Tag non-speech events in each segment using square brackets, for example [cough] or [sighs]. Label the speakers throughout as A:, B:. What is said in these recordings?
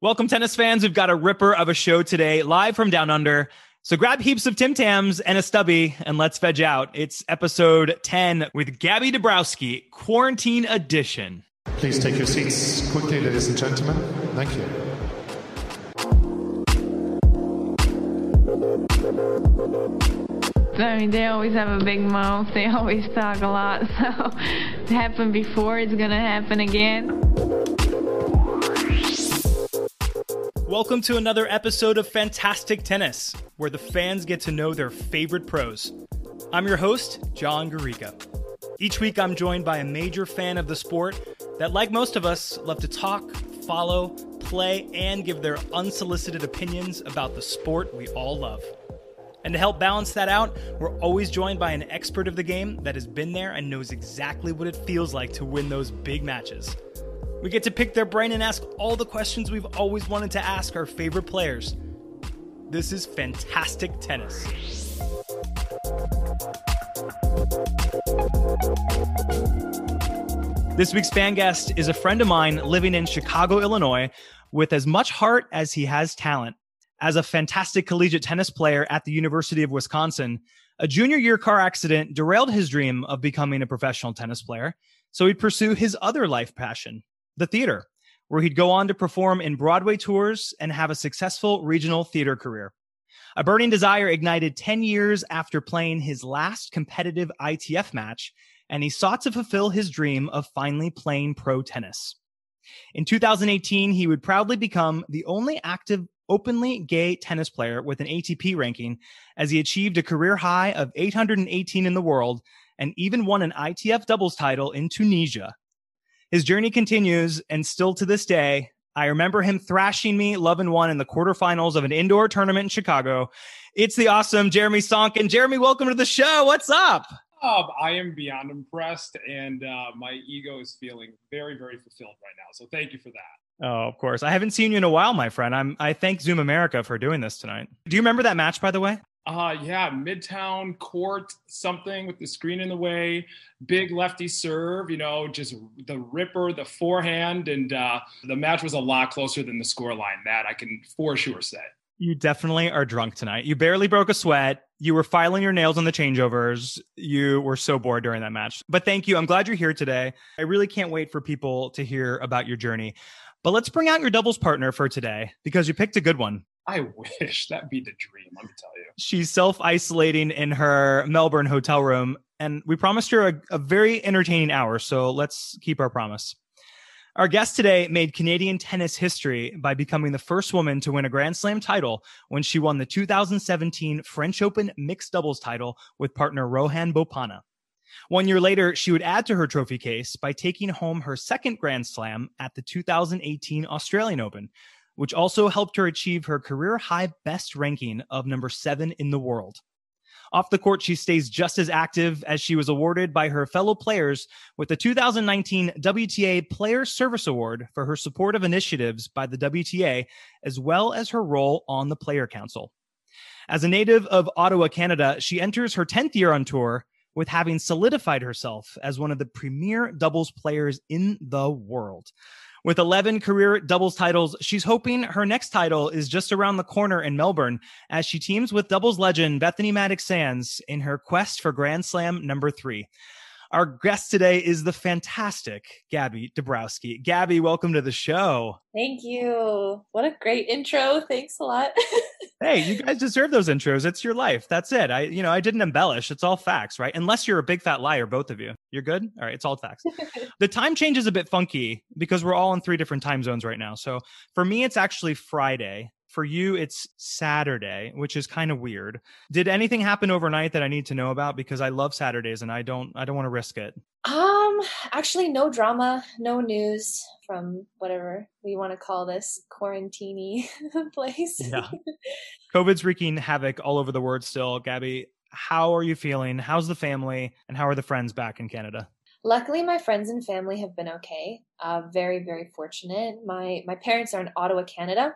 A: Welcome, tennis fans. We've got a ripper of a show today, live from down under. So grab heaps of Tim Tams and a stubby and let's veg out. It's episode 10 with Gabby Dabrowski, quarantine edition.
B: Please take your seats quickly, ladies and gentlemen. Thank you.
C: I mean, they always have a big mouth. They always talk a lot. [laughs] So it happened before. It's going to happen again.
A: Welcome to another episode of Fantastic Tennis, where the fans get to know their favorite pros. I'm your host, John Garcia. Each week, I'm joined by a major fan of the sport that, like most of us, love to talk, follow, play, and give their unsolicited opinions about the sport we all love. And to help balance that out, we're always joined by an expert of the game that has been there and knows exactly what it feels like to win those big matches. We get to pick their brain and ask all the questions we've always wanted to ask our favorite players. This is fantastic tennis. This week's fan guest is a friend of mine living in Chicago, Illinois, with as much heart as he has talent. As a fantastic collegiate tennis player at the University of Wisconsin, a junior year car accident derailed his dream of becoming a professional tennis player, so he'd pursue his other life passion, the theater, where he'd go on to perform in Broadway tours and have a successful regional theater career. A burning desire ignited 10 years after playing his last competitive ITF match, and he sought to fulfill his dream of finally playing pro tennis. In 2018, he would proudly become the only active openly gay tennis player with an ATP ranking as he achieved a career high of 818 in the world and even won an ITF doubles title in Tunisia his journey continues, and still to this day, I remember him thrashing me love and one in the quarterfinals of an indoor tournament in Chicago. It's the awesome Jeremy Sonkin. Jeremy, welcome to the show. What's up?
D: Um, I am beyond impressed, and uh, my ego is feeling very, very fulfilled right now. So thank you for that.
A: Oh, of course. I haven't seen you in a while, my friend. I'm. I thank Zoom America for doing this tonight. Do you remember that match, by the way?
D: Uh, yeah, Midtown Court, something with the screen in the way, big lefty serve, you know, just the ripper, the forehand, and uh, the match was a lot closer than the score line. That I can for sure say.
A: You definitely are drunk tonight. You barely broke a sweat. You were filing your nails on the changeovers. You were so bored during that match. But thank you. I'm glad you're here today. I really can't wait for people to hear about your journey. But let's bring out your doubles partner for today because you picked a good one.
D: I [laughs] wish that'd be the dream. Let me tell you.
A: She's self isolating in her Melbourne hotel room, and we promised her a, a very entertaining hour. So let's keep our promise. Our guest today made Canadian tennis history by becoming the first woman to win a Grand Slam title when she won the 2017 French Open mixed doubles title with partner Rohan Bopanna. One year later, she would add to her trophy case by taking home her second Grand Slam at the 2018 Australian Open, which also helped her achieve her career high best ranking of number seven in the world. Off the court, she stays just as active as she was awarded by her fellow players with the 2019 WTA Player Service Award for her supportive initiatives by the WTA, as well as her role on the Player Council. As a native of Ottawa, Canada, she enters her 10th year on tour with having solidified herself as one of the premier doubles players in the world. With 11 career doubles titles, she's hoping her next title is just around the corner in Melbourne as she teams with doubles legend Bethany Mattek-Sands in her quest for Grand Slam number three. Our guest today is the fantastic Gabby Dabrowski. Gabby, welcome to the show.
E: Thank you. What a great intro. Thanks a lot. [laughs]
A: hey, you guys deserve those intros. It's your life. That's it. I, you know, I didn't embellish. It's all facts, right? Unless you're a big fat liar, both of you. You're good? All right, it's all facts. [laughs] the time change is a bit funky because we're all in three different time zones right now. So for me, it's actually Friday. For you, it's Saturday, which is kind of weird. Did anything happen overnight that I need to know about? Because I love Saturdays and I don't I don't want to risk it.
E: Um, actually no drama, no news from whatever we want to call this quarantini [laughs] place.
A: yeah. [laughs] COVID's wreaking havoc all over the world still. Gabby, how are you feeling? How's the family and how are the friends back in Canada?
E: Luckily, my friends and family have been okay. Uh, very, very fortunate. My my parents are in Ottawa, Canada,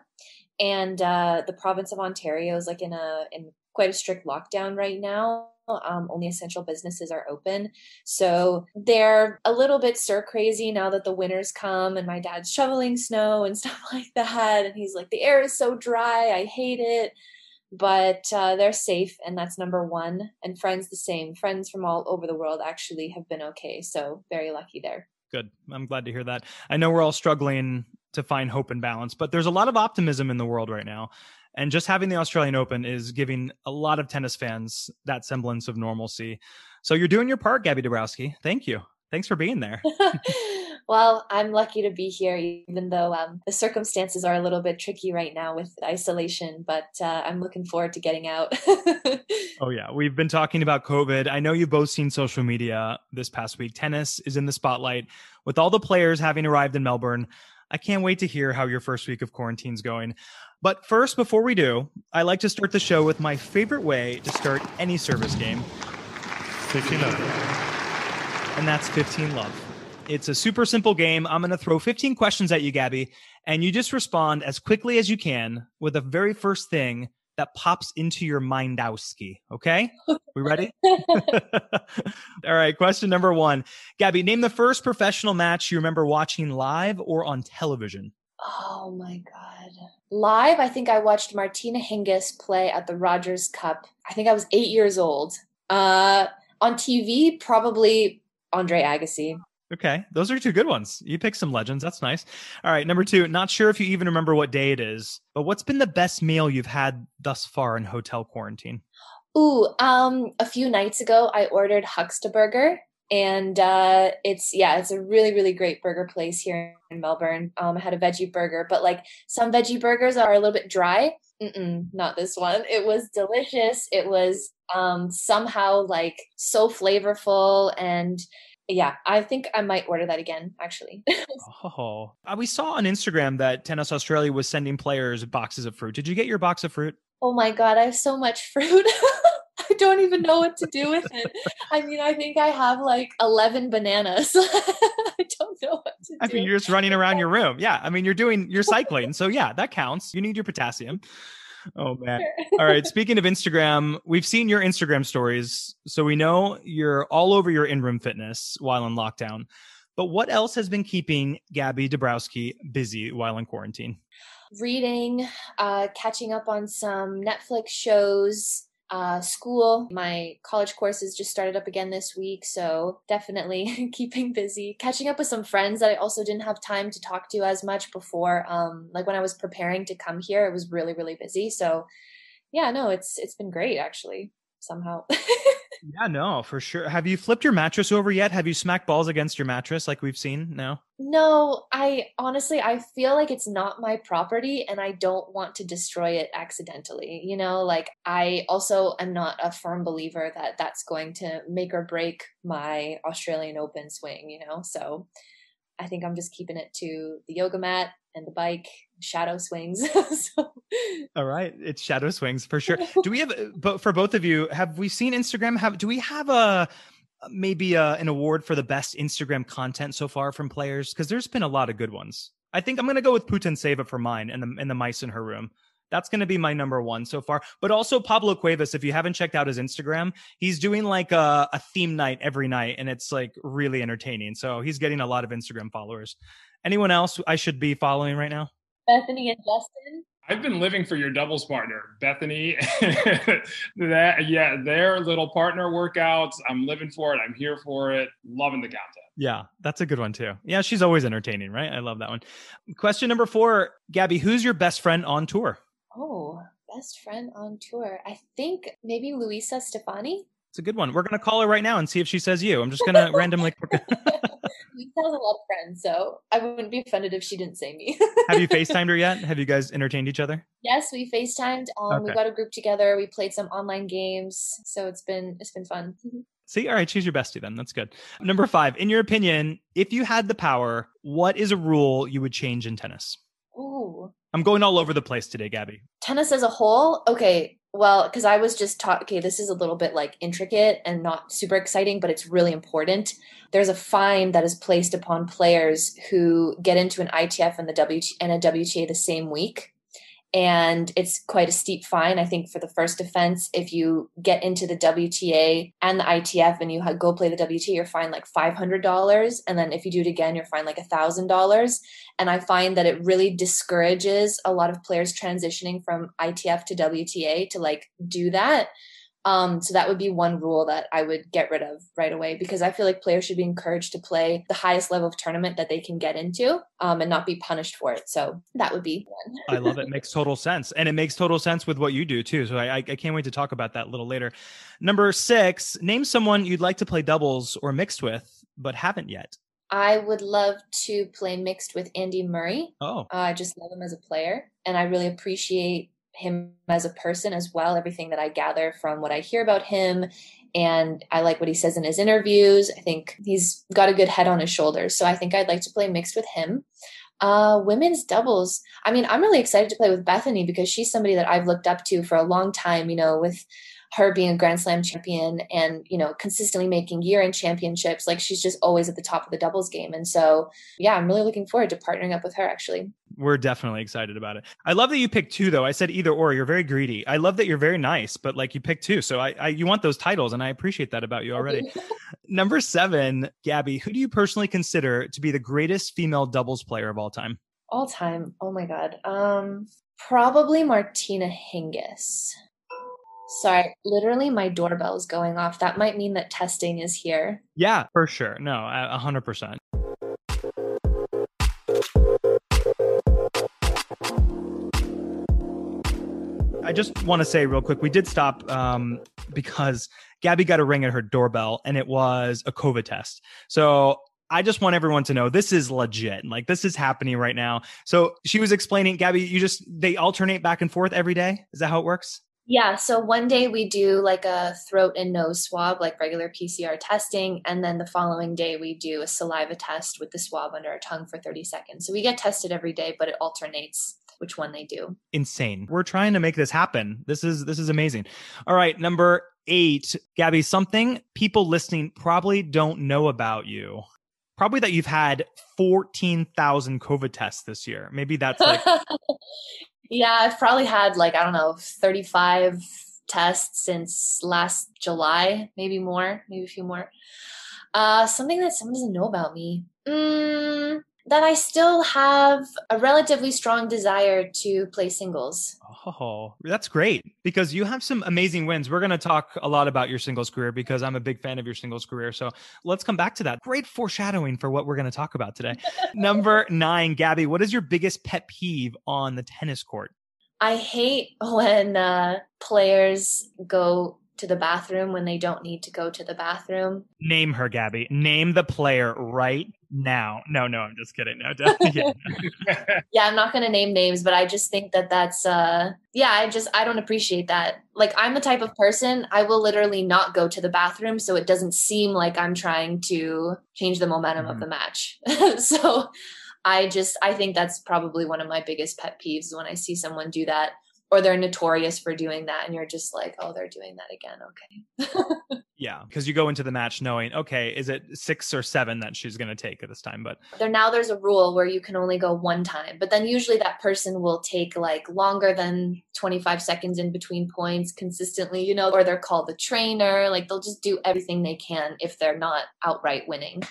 E: and uh, the province of Ontario is like in a in quite a strict lockdown right now. Um, only essential businesses are open. So they're a little bit stir crazy now that the winters come and my dad's shoveling snow and [laughs] stuff like that. And he's like, the air is so dry. I hate it. But uh, they're safe, and that's number one. And friends, the same. Friends from all over the world actually have been okay. So very lucky there.
A: Good. I'm glad to hear that. I know we're all struggling to find hope and balance, but there's a lot of optimism in the world right now. And just having the Australian Open is giving a lot of tennis fans that semblance of normalcy. So you're doing your part, Gabby Dabrowski. Thank you. Thanks for being there. [laughs]
E: well, I'm lucky to be here, even though um, the circumstances are a little bit tricky right now with isolation, but uh, I'm looking forward to getting out. [laughs]
A: oh, yeah. We've been talking about COVID. I know you've both seen social media this past week. Tennis is in the spotlight with all the players having arrived in Melbourne. I can't wait to hear how your first week of quarantine's going. But first, before we do, I like to start the show with my favorite way to start any service game
B: 15 love.
A: And that's 15 love. It's a super simple game. I'm going to throw 15 questions at you, Gabby, and you just respond as quickly as you can with the very first thing that pops into your mindowski. Okay? We ready? [laughs] [laughs] All right. Question number one. Gabby, name the first professional match you remember watching live or on television.
E: Oh my God. Live, I think I watched Martina Hingis play at the Rogers Cup. I think I was eight years old. Uh, on TV, probably Andre Agassi.
A: Okay, those are two good ones. You pick some legends. That's nice. All right, number two. Not sure if you even remember what day it is, but what's been the best meal you've had thus far in hotel quarantine?
E: Ooh, um, a few nights ago, I ordered Huxtaburger, and uh, it's yeah, it's a really really great burger place here in Melbourne. Um, I had a veggie burger, but like some veggie burgers are a little bit dry. Mm-mm, not this one. It was delicious. It was um, somehow like so flavorful and yeah, I think I might order that again, actually. [laughs]
A: oh, uh, we saw on Instagram that Tennis Australia was sending players boxes of fruit. Did you get your box of fruit?
E: Oh my God, I have so much fruit. [laughs] I don't even know what to do with it. I mean, I think I have like 11 bananas. [laughs] I don't know what to do.
A: I mean, you're just running around your room. Yeah. I mean, you're doing, you're cycling. So yeah, that counts. You need your potassium. Oh man. [laughs] All right. Speaking of Instagram, we've seen your Instagram stories. So we know you're all over your in room fitness while in lockdown. But what else has been keeping Gabby Dabrowski busy while in quarantine?
E: Reading, uh, catching up on some Netflix shows, uh, school. My college courses just started up again this week, so definitely [laughs] keeping busy. Catching up with some friends that I also didn't have time to talk to as much before. Um, like when I was preparing to come here, it was really really busy. So yeah, no, it's it's been great actually somehow.
A: Yeah, no, for sure. Have you flipped your mattress over yet? Have you smacked balls against your mattress like we've seen now?
E: No, I honestly I feel like it's not my property and I don't want to destroy it accidentally. You know, like I also am not a firm believer that that's going to make or break my Australian Open swing, you know. So I think I'm just keeping it to the yoga mat and the bike shadow swings. [laughs] so.
A: All right, it's shadow swings for sure. [laughs] Do we have, uh, but for both of you, have we seen Instagram? Have do we have a uh, maybe a, an award for the best Instagram content so far from players? Because there's been a lot of good ones. I think I'm going to go with Putintseva for mine and the and the mice in her room. That's going to be my number one so far. But also Pablo Cuevas, if you haven't checked out his Instagram, he's doing like a, a theme night every night, and it's like really entertaining. So he's getting a lot of Instagram followers. Anyone else I should be following right now?
E: Bethany and Justin.
D: I've been living for your doubles partner, Bethany. [laughs] that yeah, their little partner workouts. I'm living for it. I'm here for it. Loving the content.
A: Yeah, that's a good one too. Yeah, she's always entertaining, right? I love that one. Question number four, Gabby, who's your best friend on tour?
E: Oh, best friend on tour. I think maybe Luisa Stefani.
A: It's a good one. We're gonna call her right now and see if she says you. I'm just gonna [laughs] randomly. [laughs]
E: Luisa has a lot of friends, so I wouldn't be offended if she didn't say me. [laughs]
A: Have you FaceTimed her yet? Have you guys [laughs] entertained each other?
E: Yes, we FaceTimed. Um, okay. We got a group together. We played some online games, so it's been it's been fun.
A: See, all right, choose your bestie then. That's good. Number five, in your opinion, if you had the power, what is a rule you would change in tennis?
E: Ooh.
A: I'm going all over the place today, Gabby.
E: Tennis as a whole? Okay. Well, because I was just taught, okay, this is a little bit like intricate and not super exciting, but it's really important. There's a fine that is placed upon players who get into an ITF and the WT and a WTA the same week. And it's quite a steep fine. I think for the first offense, if you get into the WTA and the ITF and you go play the WTA, you're fined like $500. And then if you do it again, you're fined like $1,000. And I find that it really discourages a lot of players transitioning from ITF to WTA to like do that. Um, so that would be one rule that I would get rid of right away because I feel like players should be encouraged to play the highest level of tournament that they can get into um, and not be punished for it. So that would be one.
A: I love it. Makes total sense. And it makes total sense with what you do too. So I, I can't wait to talk about that a little later. Number six, name someone you'd like to play doubles or mixed with, but haven't yet.
E: I would love to play mixed with Andy Murray.
A: Oh,
E: uh, I just love him as a player, and I really appreciate him as a person as well. Everything that I gather from what I hear about him. And I like what he says in his interviews. I think he's got a good head on his shoulders. So I think I'd like to play mixed with him. Uh, women's doubles. I mean, I'm really excited to play with Bethany because she's somebody that I've looked up to for a long time, you know, with her being a Grand Slam champion and, you know, consistently making year end championships. Like she's just always at the top of the doubles game. And so, yeah, I'm really looking forward to partnering up with her actually.
A: We're definitely excited about it. I love that you picked two though. I said either or. You're very greedy. I love that you're very nice, but like you picked two. So I, I you want those titles and I appreciate that about you already. [laughs] Number seven, Gabby, who do you personally consider to be the greatest female doubles player of all time?
E: All time. Oh my God. Um, probably Martina Hingis. Sorry, literally my doorbell is going off. That might mean that testing is here.
A: Yeah, for sure. No, a hundred percent. I just want to say real quick, we did stop um, because Gabby got a ring at her doorbell and it was a COVID test. So I just want everyone to know this is legit. Like this is happening right now. So she was explaining, Gabby, you just they alternate back and forth every day. Is that how it works?
E: Yeah, so one day we do like a throat and nose swab, like regular PCR testing, and then the following day we do a saliva test with the swab under our tongue for 30 seconds. So we get tested every day, but it alternates which one they do.
A: Insane. We're trying to make this happen. This is this is amazing. All right, number 8, Gabby, something people listening probably don't know about you. Probably that you've had 14,000 COVID tests this year. Maybe that's like [laughs]
E: Yeah, I've probably had like, I don't know, 35 tests since last July, maybe more, maybe a few more. Uh, something that someone doesn't know about me. Mm, that I still have a relatively strong desire to play singles.
A: Oh, that's great because you have some amazing wins. We're going to talk a lot about your singles career because I'm a big fan of your singles career. So let's come back to that. Great foreshadowing for what we're going to talk about today. [laughs] Number nine, Gabby, what is your biggest pet peeve on the tennis court?
E: I hate when uh, players go to the bathroom when they don't need to go to the bathroom.
A: Name her, Gabby. Name the player right now. No, no, I'm just kidding. No, [laughs]
E: yeah. [laughs] yeah, I'm not going to name names, but I just think that that's, uh, yeah, I just, I don't appreciate that. Like, I'm the type of person, I will literally not go to the bathroom so it doesn't seem like I'm trying to change the momentum mm-hmm. of the match. [laughs] so, I just, I think that's probably one of my biggest pet peeves when I see someone do that or they're notorious for doing that and you're just like oh they're doing that again okay. [laughs]
A: Yeah because you go into the match knowing okay is it six or seven that she's going to take at this time? But
E: there now there's a rule where you can only go one time but then usually that person will take like longer than 25 seconds in between points consistently you know or they're called the trainer like they'll just do everything they can if they're not outright winning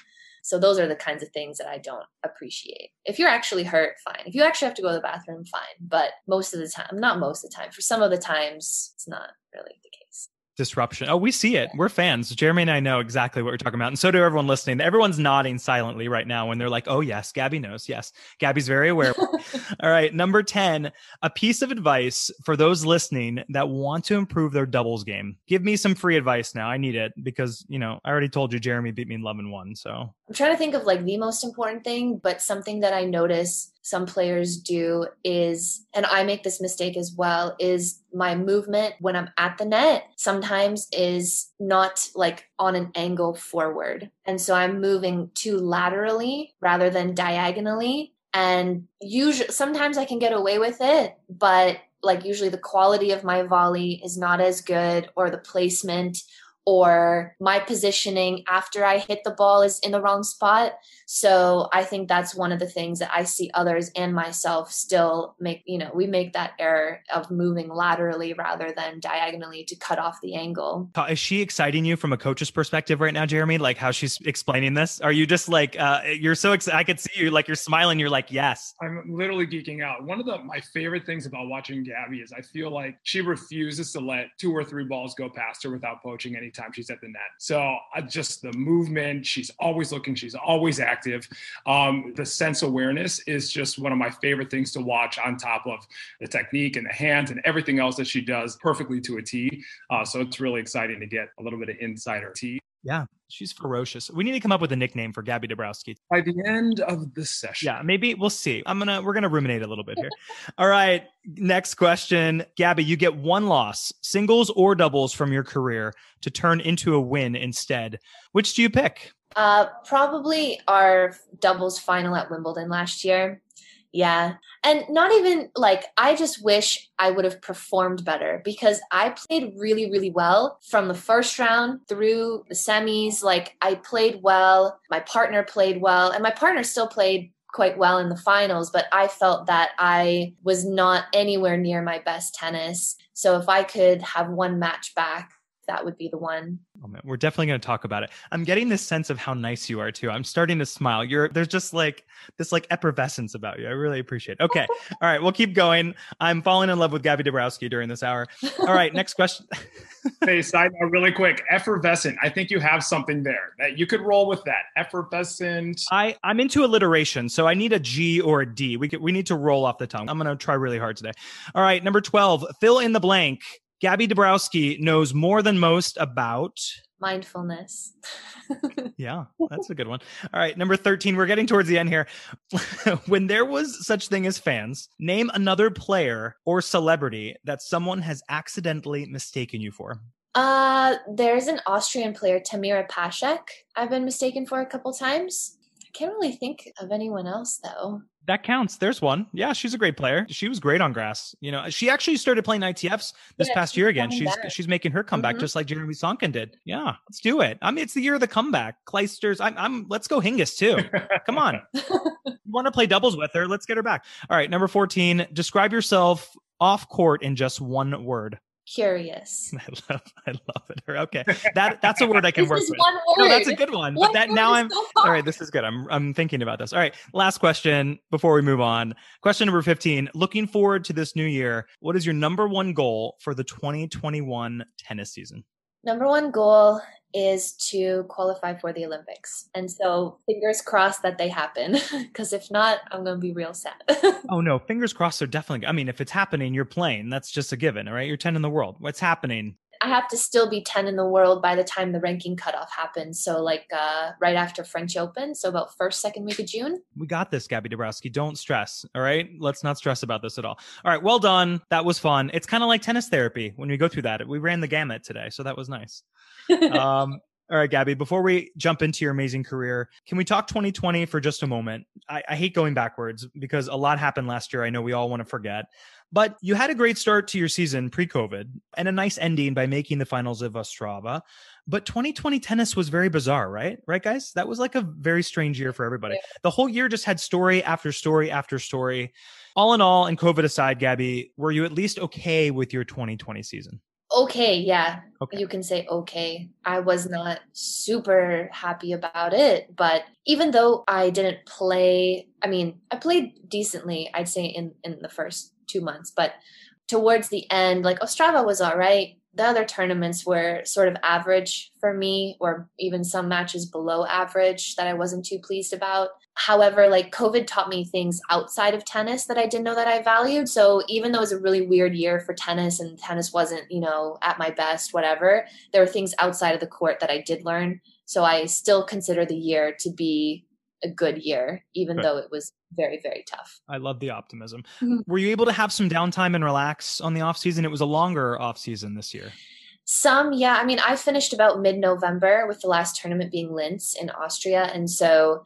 E: so those are the kinds of things that I don't appreciate. If you're actually hurt, fine. If you actually have to go to the bathroom, fine. But most of the time, not most of the time, for some of the times, it's not really the case
A: disruption. Oh, we see it. We're fans. Jeremy and I know exactly what we're talking about. And so do everyone listening. Everyone's nodding silently right now when they're like, oh, yes, Gabby knows. Yes, Gabby's very aware. [laughs] All right. Number 10, a piece of advice for those listening that want to improve their doubles game. Give me some free advice now. I need it because, you know, I already told you Jeremy beat me in love and one. So
E: I'm trying to think of like the most important thing, but something that I notice some players do is, and I make this mistake as well, is my movement when I'm at the net sometimes is not like on an angle forward. And so I'm moving too laterally rather than diagonally. And usually, sometimes I can get away with it, but like usually the quality of my volley is not as good or the placement or my positioning after I hit the ball is in the wrong spot. So I think that's one of the things that I see others and myself still make, you know, we make that error of moving laterally rather than diagonally to cut off the angle.
A: Is she exciting you from a coach's perspective right now, Jeremy? Like how she's explaining this? Are you just like, uh, you're so excited? I could see you like you're smiling. You're like, yes.
D: I'm literally geeking out. One of the my favorite things about watching Gabby is I feel like she refuses to let two or three balls go past her without poaching anytime she's at the net. So I just the movement, she's always looking, she's always active. Um, the sense awareness is just one of my favorite things to watch on top of the technique and the hands and everything else that she does perfectly to a T. Uh, so it's really exciting to get a little bit of insider T.
A: Yeah, she's ferocious. We need to come up with a nickname for Gabby Dabrowski.
D: By the end of the session.
A: Yeah, maybe we'll see. I'm gonna we're gonna ruminate a little bit here. [laughs] All right, next question, Gabby. You get one loss, singles or doubles from your career, to turn into a win instead. Which do you pick?
E: Uh, probably our doubles final at Wimbledon last year. Yeah. And not even like, I just wish I would have performed better because I played really, really well from the first round through the semis. Like, I played well, my partner played well, and my partner still played quite well in the finals, but I felt that I was not anywhere near my best tennis. So if I could have one match back, that would be the one.
A: Oh man, we're definitely going to talk about it. I'm getting this sense of how nice you are too. I'm starting to smile. You're there's just like this like effervescence about you. I really appreciate it. Okay. [laughs] All right, we'll keep going. I'm falling in love with Gabby Dabrowski during this hour. All right, next question. [laughs]
D: hey, side note really quick. Effervescent. I think you have something there that you could roll with that. Effervescent.
A: I, I'm into alliteration, so I need a G or a D. We could, we need to roll off the tongue. I'm gonna try really hard today. All right, number 12, fill in the blank. Gabby Dabrowski knows more than most about
E: mindfulness. [laughs]
A: yeah, that's a good one. All right, number 13, we're getting towards the end here. [laughs] when there was such thing as fans, name another player or celebrity that someone has accidentally mistaken you for.
E: Uh, there's an Austrian player, Tamira Paszek. I've been mistaken for a couple times. I can't really think of anyone else though.
A: That counts. There's one. Yeah, she's a great player. She was great on grass. You know, she actually started playing ITFs this yeah, past year again. She's back. she's making her comeback mm-hmm. just like Jeremy Sonkin did. Yeah, let's do it. I mean, it's the year of the comeback. Clijsters. I'm. I'm let's go Hingis too. Come on. [laughs] you want to play doubles with her? Let's get her back. All right, number fourteen. Describe yourself off court in just one word
E: curious. [laughs]
A: I love, I love it. Okay, that that's a word I can work with. No, that's a good one. one but that now I'm so all right. This is good. I'm I'm thinking about this. All right, last question before we move on. Question number fifteen. Looking forward to this new year. What is your number one goal for the 2021 tennis season?
E: Number one goal is to qualify for the Olympics. And so fingers crossed that they happen [laughs] because if not, I'm going to be real sad. [laughs]
A: oh no, fingers crossed they're definitely I mean, if it's happening, you're playing. That's just a given, all right? You're 10 in the world. What's happening?
E: I have to still be 10 in the world by the time the ranking cutoff happens. So, like uh, right after French Open. So, about first, second week of June.
A: We got this, Gabby Dabrowski. Don't stress. All right. Let's not stress about this at all. All right. Well done. That was fun. It's kind of like tennis therapy when we go through that. We ran the gamut today. So, that was nice. [laughs] um, all right, Gabby, before we jump into your amazing career, can we talk 2020 for just a moment? I, I, hate going backwards because a lot happened last year. I know we all want to forget. But you had a great start to your season pre COVID and a nice ending by making the finals of Ostrava. But 2020 tennis was very bizarre, right? Right, guys? That was like a very strange year for everybody. Yeah. The whole year just had story after story after story. All in all, and COVID aside, Gabby, were you at least okay with your 2020 season?
E: Okay, yeah. Okay. You can say okay. I was not super happy about it, but even though I didn't play, I mean, I played decently, I'd say in in the first two months. But towards the end, like Ostrava was all right. The other tournaments were sort of average for me, or even some matches below average that I wasn't too pleased about. However, like COVID taught me things outside of tennis that I didn't know that I valued. So even though it was a really weird year for tennis and tennis wasn't, you know, at my best, whatever, there were things outside of the court that I did learn. So I still consider the year to be a good year, even though it was very, very tough.
A: I love the optimism. Mm-hmm. Were you able to have some downtime and relax on the off season? It was a longer off season this year.
E: Some, yeah. I mean, I finished about mid November with the last tournament being Linz in Austria. And so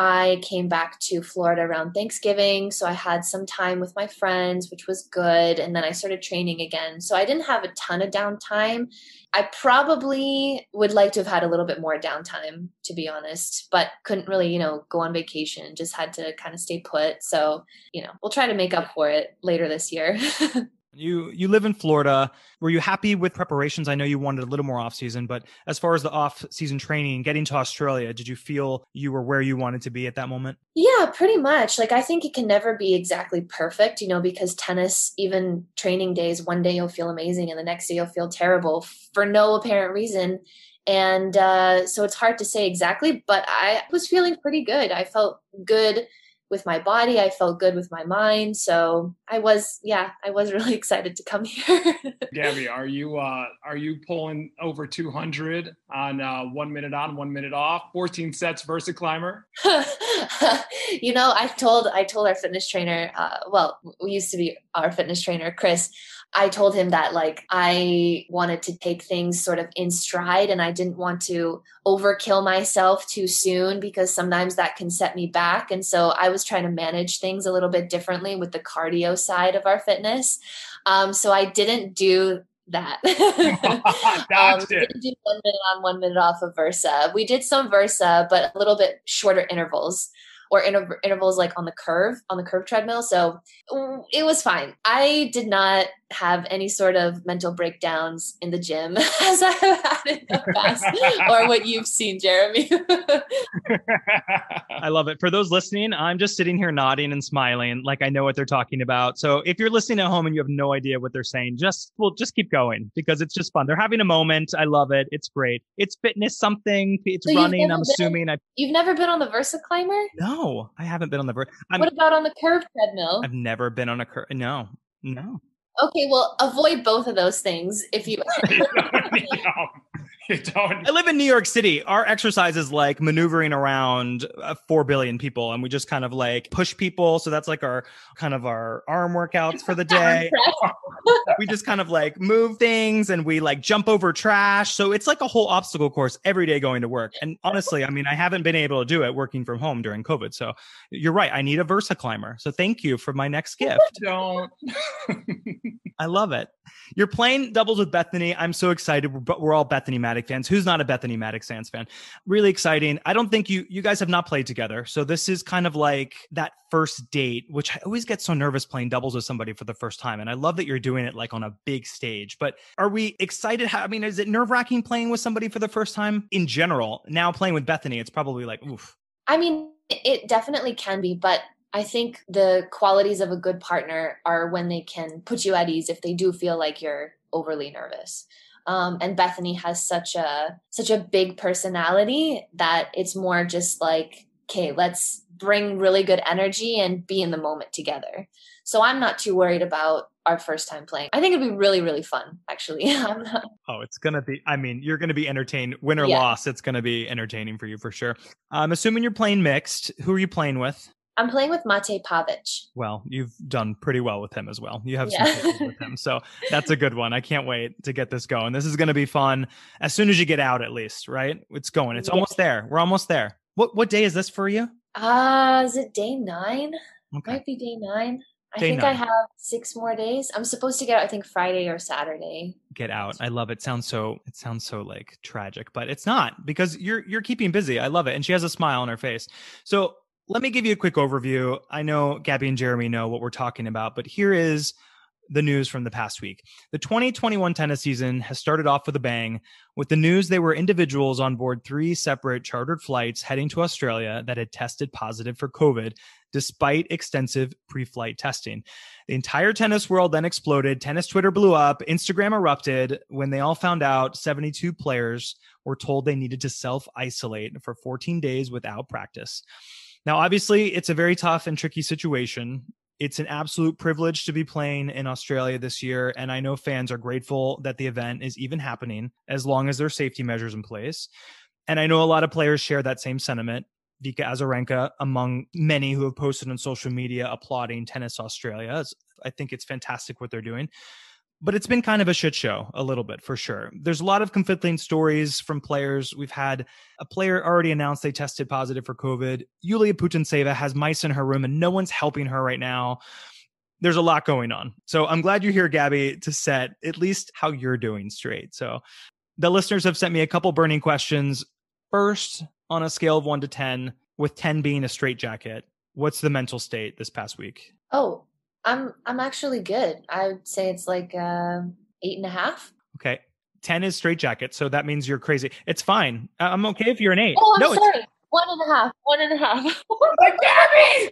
E: I came back to Florida around Thanksgiving. So I had some time with my friends, which was good. And then I started training again. So I didn't have a ton of downtime. I probably would like to have had a little bit more downtime, to be honest, but couldn't really, you know, go on vacation. Just had to kind of stay put. So, you know, we'll try to make up for it later this year. [laughs]
A: You you live in Florida. Were you happy with preparations? I know you wanted a little more off season, but as far as the off season training, getting to Australia, did you feel you were where you wanted to be at that moment?
E: Yeah, pretty much. Like I think it can never be exactly perfect, you know, because tennis, even training days, one day you'll feel amazing and the next day you'll feel terrible for no apparent reason. And uh, so it's hard to say exactly, but I was feeling pretty good. I felt good with my body. I felt good with my mind. So I was, yeah, I was [laughs] really excited to come here. [laughs]
D: Gabby, are you uh, are you pulling over 200 on uh, one minute on, one minute off, 14 sets VersaClimber? [laughs]
E: you know, I told I told our fitness trainer, uh, well, we used to be our fitness trainer, Chris. I told him that like I wanted to take things sort of in stride and I didn't want to overkill myself too soon because sometimes that can set me back. And so I was trying to manage things a little bit differently with the cardio side of our fitness. Um, so I didn't do that. [laughs] [laughs] um, didn't do one minute on, one minute off of Versa. We did some Versa, but a little bit shorter intervals or inter- intervals like on the curve on the curve treadmill so mm, it was fine i did not have any sort of mental breakdowns in the gym [laughs] as i have had in the past or what you've seen jeremy [laughs]
A: i love it for those listening i'm just sitting here nodding and smiling like i know what they're talking about so if you're listening at home and you have no idea what they're saying just well just keep going because it's just fun they're having a moment i love it it's great it's fitness something it's so running i'm assuming
E: i you've never been on the versa climber
A: no I haven't been on the. Ver-
E: what about on the curve treadmill?
A: I've never been on a curve. No, no.
E: Okay, well, avoid both of those things if you. [laughs] [laughs] [laughs]
A: I live in New York City. Our exercise is like maneuvering around uh, 4 billion people and we just kind of like push people. So that's like our kind of our arm workouts for the [laughs] day. we just kind of like move things and we like jump over trash. So it's like a whole obstacle course every day going to work. And honestly, I mean, I haven't been able to do it working from home during COVID. So you're right. I need a Versa climber. So thank you for my next gift.
D: Don't. [laughs]
A: I love it. You're playing doubles with Bethany. I'm so excited. We're, we're all Bethany Mattek fans. Who's not a Bethany Mattek-Sands fan? Really exciting. I don't think you you guys have not played together, so this is kind of like that first date, which I always get so nervous playing doubles with somebody for the first time. And I love that you're doing it like on a big stage. But are we excited? How, I mean, is it nerve wracking playing with somebody for the first time in general? Now playing with Bethany, it's probably like oof.
E: I mean, it definitely can be, but I think the qualities of a good partner are when they can put you at ease if they do feel like you're overly nervous. Um, and Bethany has such a such a big personality that it's more just like, okay, let's bring really good energy and be in the moment together. So I'm not too worried about our first time playing. I think it'd be really, really fun, actually. [laughs]
A: oh, it's going to be, I mean, you're going to be entertained. Win or yeah. loss, it's going to be entertaining for you for sure. I'm assuming you're playing mixed. Who are you playing with?
E: I'm playing with Mate Pavic.
A: Well, you've done pretty well with him as well. You have yeah. some with him. So [laughs] that's a good one. I can't wait to get this going. This is going to be fun as soon as you get out, at least, right? It's going. It's yeah. almost there. We're almost there. What what day is this for you?
E: Uh, is it day nine? Okay. Might be day nine. I day think nine. I have six more days. I'm supposed to get out, I think Friday or Saturday.
A: Get out. I love it. Sounds so it sounds so like tragic, but it's not because you're you're keeping busy. I love it. And she has a smile on her face. So let me give you a quick overview. I know Gabby and Jeremy know what we're talking about, but here is the news from the past week. The 2021 tennis season has started off with a bang with the news there were individuals on board three separate chartered flights heading to Australia that had tested positive for COVID despite extensive pre flight testing. The entire tennis world then exploded. Tennis Twitter blew up. Instagram erupted when they all found out 72 players were told they needed to self isolate for 14 days without practice. Now, obviously, it's a very tough and tricky situation. It's an absolute privilege to be playing in Australia this year. And I know fans are grateful that the event is even happening as long as there are safety measures in place. And I know a lot of players share that same sentiment. Vika Azarenka, among many who have posted on social media applauding Tennis Australia. I think it's fantastic what they're doing. But it's been kind of a shit show a little bit for sure. There's a lot of conflicting stories from players. We've had a player already announced they tested positive for COVID. Yulia Putintseva has mice in her room and no one's helping her right now. There's a lot going on. So I'm glad you're here, Gabby, to set at least how you're doing straight. So the listeners have sent me a couple burning questions. First, on a scale of one to 10, with 10 being a straight jacket, what's the mental state this past week?
E: Oh, I'm I'm actually good. I would say it's like uh, eight and a half.
A: Okay. 10 is straight jacket, so that means you're crazy. It's fine. I- I'm okay if you're an eight.
E: Oh, I'm
A: no, it's-
E: sorry. One and a half. One and a half. [laughs]
D: Like, Gabby,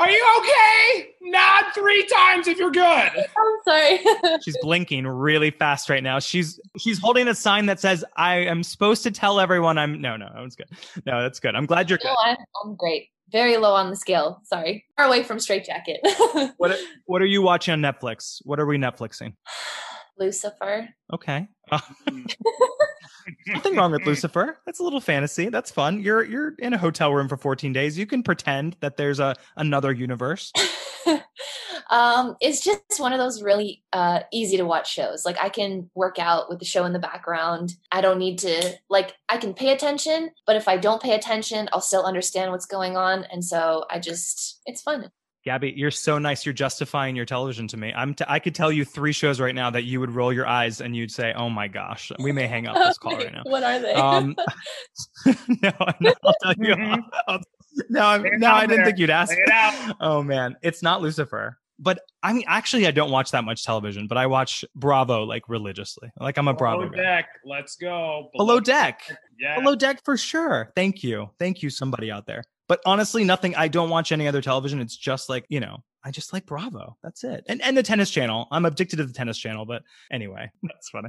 D: are you okay? Nod three times if you're good. [laughs]
E: I'm sorry. [laughs]
A: she's blinking really fast right now. She's she's holding a sign that says, "I am supposed to tell everyone I'm." No, no, that's good. No, that's good. I'm glad you're good.
E: no, I'm, I'm great. Very low on the scale. Sorry. Far away from straight jacket. [laughs]
A: What are- What are you watching on Netflix? What are we Netflixing? [sighs]
E: Lucifer.
A: Okay. Uh, [laughs] nothing wrong with Lucifer. That's a little fantasy. That's fun. You're you're in a hotel room for 14 days. You can pretend that there's a another universe. [laughs]
E: um, it's just one of those really uh, easy to watch shows. Like I can work out with the show in the background. I don't need to like I can pay attention, but if I don't pay attention, I'll still understand what's going on. And so I just it's fun.
A: Gabby, you're so nice. You're justifying your television to me. I'm. T- I could tell you three shows right now that you would roll your eyes and you'd say, "Oh my gosh." We may hang up this [laughs] call right now.
E: what are they?
A: Um, [laughs] [laughs] no, no, I'll tell you.
D: Mhm.
A: I'll- no, I'm, no, I didn't
D: there.
A: think you'd ask.
D: Lay it out.
A: Oh man, it's not Lucifer. But I mean, actually, I don't watch that much television, but I watch Bravo like religiously. Like I'm a Bravo
D: Below
A: guy.
D: deck. Let's go.
A: Below deck.
D: Yeah.
A: Below deck for sure. Thank you. Thank you, somebody out there. But honestly, nothing. I don't watch any other television. It's just like you know, I just like Bravo. That's it. And and the tennis channel. I'm addicted to the tennis channel. But anyway, [laughs] that's funny.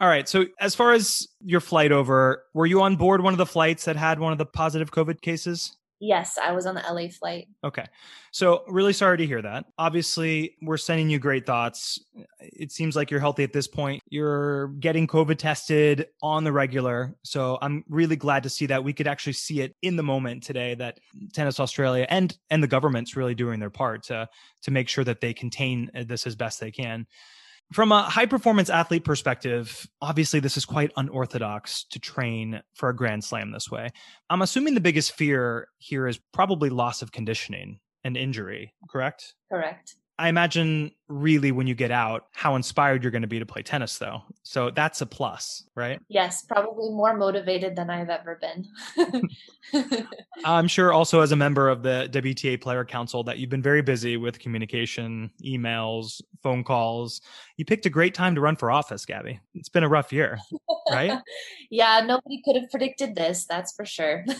A: All right. So as far as your flight over, were you on board one of the flights that had one of the positive COVID cases?
E: Yes, I was on the LA flight.
A: Okay. So, really sorry to hear that. Obviously, we're sending you great thoughts. It seems like you're healthy at this point. You're getting COVID tested on the regular. So, I'm really glad to see that we could actually see it in the moment today that Tennis Australia and and the government's really doing their part to to make sure that they contain uh, this as best they can. From a high performance athlete perspective, obviously this is quite unorthodox to train for a grand slam this way. I'm assuming the biggest fear here is probably loss of conditioning and injury, correct?
E: Correct.
A: I imagine really when you get out how inspired you're going to be to play tennis though. So that's a plus, right?
E: Yes, probably more motivated than I've ever been. [laughs]
A: I'm sure also as a member of the WTA Player Council that you've been very busy with communication, emails, phone calls. You picked a great time to run for office, Gabby. It's been a rough year, right? [laughs]
E: yeah, nobody could have predicted this, that's for sure. [laughs]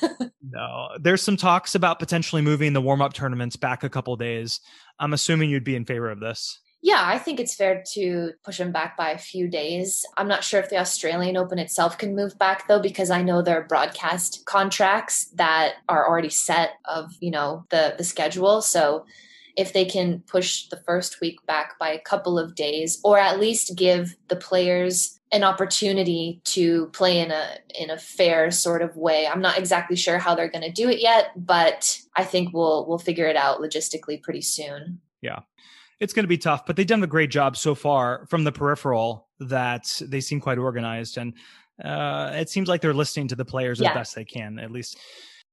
A: No, there's some talks about potentially moving the warm up tournaments back a couple days. I'm assuming you'd be in favor of this.
E: Yeah, I think it's fair to push them back by a few days. I'm not sure if the Australian Open itself can move back though, because I know there are broadcast contracts that are already set of, you know, the the schedule. So if they can push the first week back by a couple of days, or at least give the players an opportunity to play in a in a fair sort of way. I'm not exactly sure how they're going to do it yet, but I think we'll we'll figure it out logistically pretty soon. Yeah.
A: It's going to be tough, but they've done a great job so far from the peripheral that they seem quite organized. And uh, it seems like they're listening to the players
E: Yeah.
A: as best they can, at least.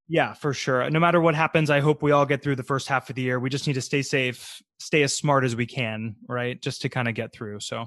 A: Yeah, for sure. No matter what happens, I hope we all get through the first half of the year. We just need to stay safe, stay as smart as we can, right? Just to kind of get through. So,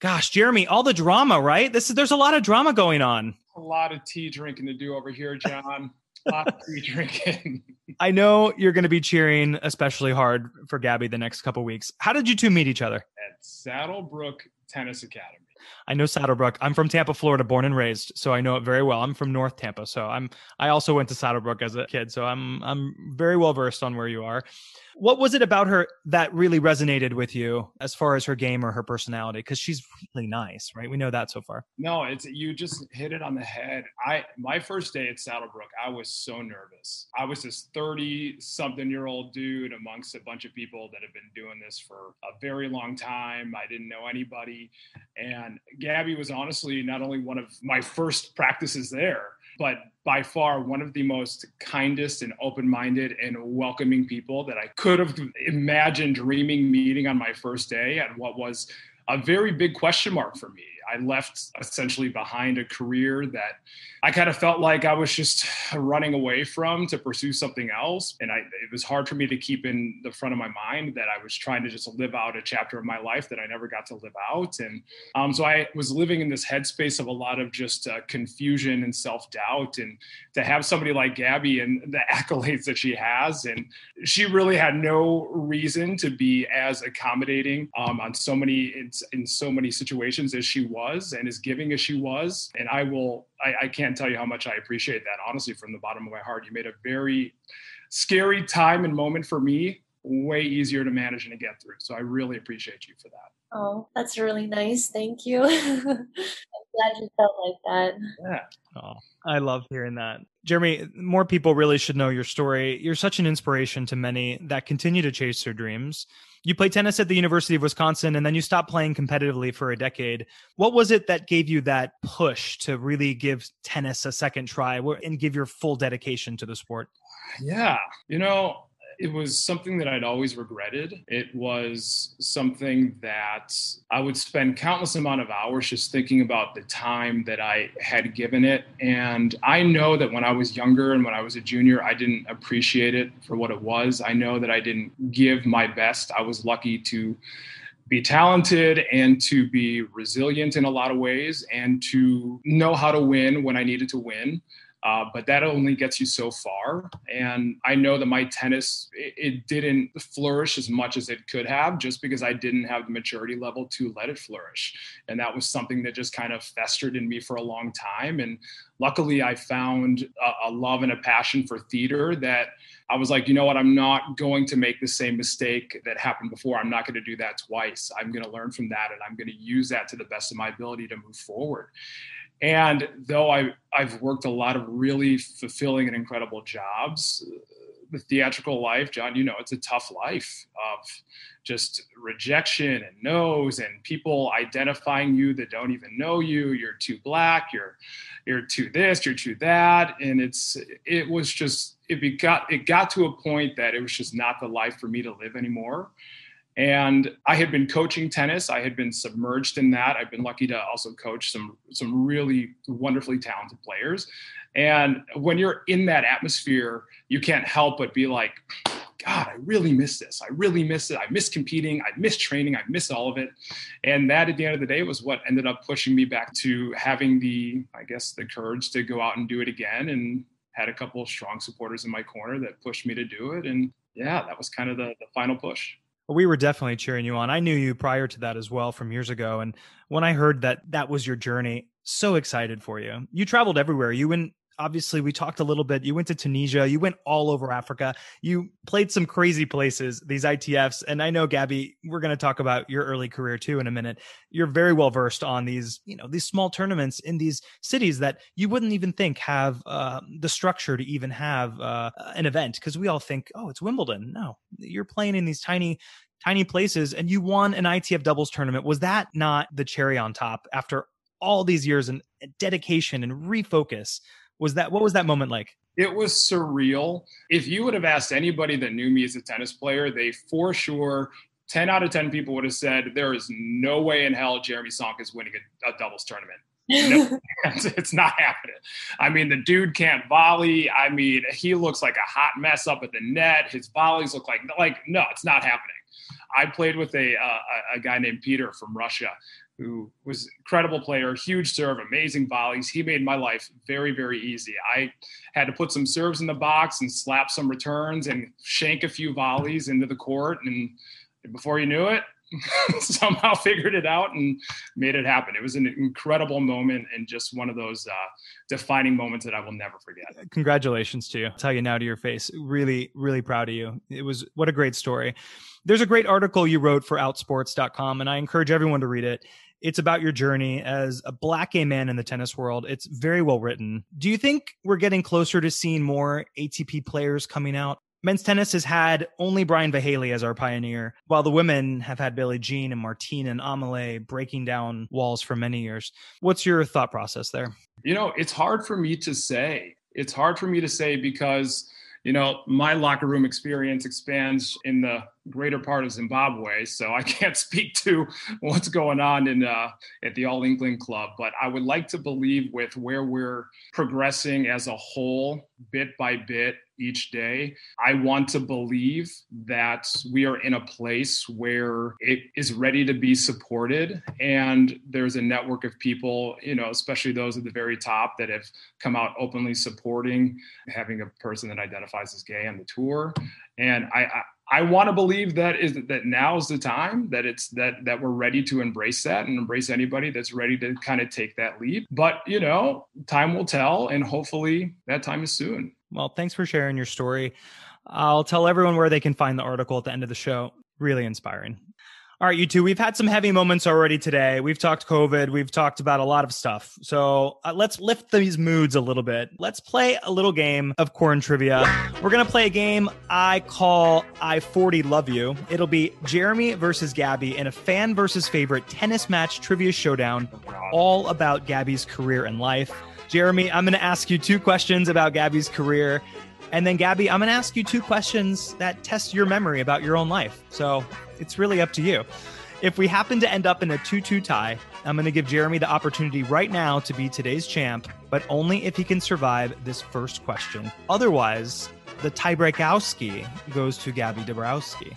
A: gosh, Jeremy, all the drama, right? This is there's a lot of drama going on.
D: A lot of tea drinking to do over here, John. a lot of tea drinking. [laughs]
A: I know you're going to be cheering especially hard for Gabby the next couple weeks. How did you two meet each other?
D: At Saddlebrook Tennis Academy.
A: I know Saddlebrook. I'm from Tampa, Florida, born and raised, so I know it very well. I'm from North Tampa, so I'm I also went to Saddlebrook as a kid, so I'm I'm very well versed on where you are. What was it about her that really resonated with you as far as her game or her personality? Because she's really nice, right? We know that so far.
D: No, it's you just hit it on the head. I my first day at Saddlebrook, I was so nervous. I was this 30 something year old dude amongst a bunch of people that have been doing this for a very long time. I didn't know anybody. And Gabby was honestly not only one of my first practices there, but by far one of the most kindest and open-minded and welcoming people that I could have imagined dreaming meeting on my first day at what was a very big question mark for me. I left essentially behind a career that I kind of felt like I was just running away from to pursue something else. And I, it was hard for me to keep in the front of my mind that I was trying to just live out a chapter of my life that I never got to live out. And um, so I was living in this headspace of a lot of just uh, confusion and self doubt. And to have somebody like Gabby and the [laughs] accolades that she has, and she really had no reason to be as accommodating um, on so many in, in so many situations as she was and as giving as she was. And I will I, I can't tell you how much I appreciate that, honestly, from the bottom of my heart. You made a very scary time and moment for me way easier to manage and to get through. So I really appreciate you for that.
E: Oh, that's really nice. Thank you. [laughs] I'm glad you felt like that.
D: Yeah.
A: Oh, I love hearing that. Jeremy, more people really should know your story. You're such an inspiration to many that continue to chase their dreams. You played tennis at the University of Wisconsin and then you stopped playing competitively for a decade. What was it that gave you that push to really give tennis a second try and give your full dedication to the sport?
D: Yeah. You know, it was something that I'd always regretted. It was something that I would spend countless amount of hours just thinking about the time that I had given it. And I know that when I was younger and when I was a junior, I didn't appreciate it for what it was. I know that I didn't give my best. I was lucky to be talented and to be resilient in a lot of ways and to know how to win when I needed to win. Uh, but that only gets you so far. And I know that my tennis, it, it, didn't flourish as much as it could have just because I didn't have the maturity level to let it flourish. And that was something that just kind of festered in me for a long time. And luckily, I found a, a love and a passion for theater that I was like, you know what? I'm not going to make the same mistake that happened before. I'm not going to do that twice. I'm going to learn from that and I'm going to use that to the best of my ability to move forward. And though I, I've worked a lot of really fulfilling and incredible jobs, the theatrical life, John, you know, it's a tough life of just rejection and no's and people identifying you that don't even know you. You're too black. You're you're too this. You're too that. And it's it was just it got it got to a point that it was just not the life for me to live anymore. And I had been coaching tennis. I had been submerged in that. I've been lucky to also coach some some really wonderfully talented players. And when you're in that atmosphere, you can't help but be like, God, I really miss this. I really miss it. I miss competing. I miss training. I miss all of it. And that at the end of the day was what ended up pushing me back to having the, I guess, the courage to go out and do it again. And had a couple of strong supporters in my corner that pushed me to do it. And yeah, that was kind of the, the final push.
A: We were definitely cheering you on. I knew you prior to that as well from years ago. And when I heard that that was your journey, so excited for you. You traveled everywhere. You went obviously we talked a little bit. You went to tunisia. You went all over africa. You played some crazy places these itfs and i know gabby we're going to talk about your early career too in a minute. You're very well versed on these you know these small tournaments in these cities that you wouldn't even think have uh, the structure to even have uh, an event. Because we all think oh it's wimbledon. No. You're playing in these tiny tiny places and you won an itf doubles tournament. Was that not the cherry on top after all these years and dedication and refocus was that what was that moment like?
D: It was surreal. If you would have asked anybody that knew me as a tennis player, they for sure 10 out of 10 people would have said there is no way in hell Jeremy Sonk is winning a, a doubles tournament. no, [laughs] it's not happening. I mean, the dude can't volley. I mean, he looks like a hot mess up at the net. His volleys look like like no, it's not happening. I played with a uh, a guy named Peter from Russia who was incredible player, huge serve, amazing volleys. He made my life very, very easy. I had to put some serves in the box and slap some returns and shank a few volleys into the court. And before you knew it, [laughs] somehow figured it out and made it happen. It was an incredible moment and just one of those uh, defining moments that I will never forget.
A: Congratulations to you. I'll tell you now to your face. Really, really proud of you. It was what a great story. There's a great article you wrote for outsports.com, and I encourage everyone to read it. It's about your journey as a black gay man in the tennis world. It's very well written. Do you think we're getting closer to seeing more ATP players coming out? Men's tennis has had only Brian Vahaly as our pioneer, while the women have had Billie Jean and Martine and Amelie breaking down walls for many years. What's your thought process there?
D: You know, it's hard for me to say. It's hard for me to say because you know, my locker room experience expands in the greater part of Zimbabwe, so I [laughs] can't speak to what's going on in uh, at the All England Club. But I would like to believe with where we're progressing as a whole, bit by bit, each day. I want to believe that we are in a place where it is ready to be supported and there's a network of people, you know, especially those at the very top that have come out openly supporting having a person that identifies as gay on the tour. And I, I I want to believe that is that now is the time that it's that that we're ready to embrace that and embrace anybody that's ready to kind of take that leap. But you know, time will tell, and hopefully that time is soon.
A: Well, thanks for sharing your story. I'll tell everyone where they can find the article at the end of the show. Really inspiring. All right, you two, we've had some heavy moments already today. We've talked COVID, we've talked about a lot of stuff. So uh, let's lift these moods a little bit. Let's play a little game of corn trivia. We're going to play a game I call I 40 Love You. It'll be Jeremy versus Gabby in a fan versus favorite tennis match trivia showdown, all about Gabby's career and life. Jeremy, I'm going to ask you two questions about Gabby's career. And then, Gabby, I'm going to ask you two questions that test your memory about your own life. So it's really up to you. If we happen to end up in a 2 2 tie, I'm going to give Jeremy the opportunity right now to be today's champ, but only if he can survive this first question. Otherwise, the tiebreakowski goes to Gabby Dabrowski.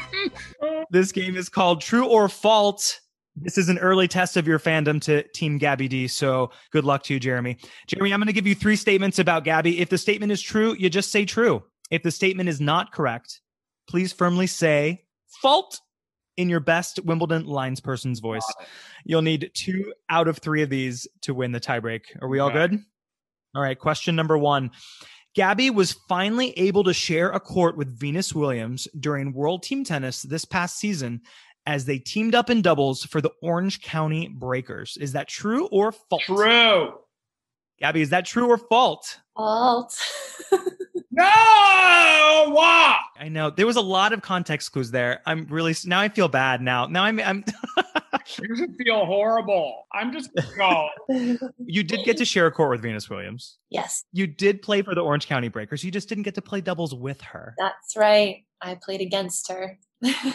A: [laughs] this game is called True or False. This is an early test of your fandom to Team Gabby D. So good luck to you, Jeremy. Jeremy, I'm going to give you three statements about Gabby. If the statement is true, you just say true. If the statement is not correct, please firmly say fault in your best Wimbledon lines person's voice. You'll need two out of three of these to win the tiebreak. Are we all good? All right. Question number one. Gabby was finally able to share a court with Venus Williams during World Team Tennis this past season as they teamed up in doubles for the Orange County Breakers. Is that true or false?
D: True.
A: Gabby, is that true or false?
E: Fault. [laughs]
D: no! Wow!
A: I know there was a lot of context clues there. I'm really now. I feel bad now. Now I'm. I'm [laughs]
D: you should feel horrible. I'm just go.
A: you did get to share a court with Venus Williams.
E: Yes.
A: You did play for the Orange County Breakers. You just didn't get to play doubles with her.
E: That's right. I played against her.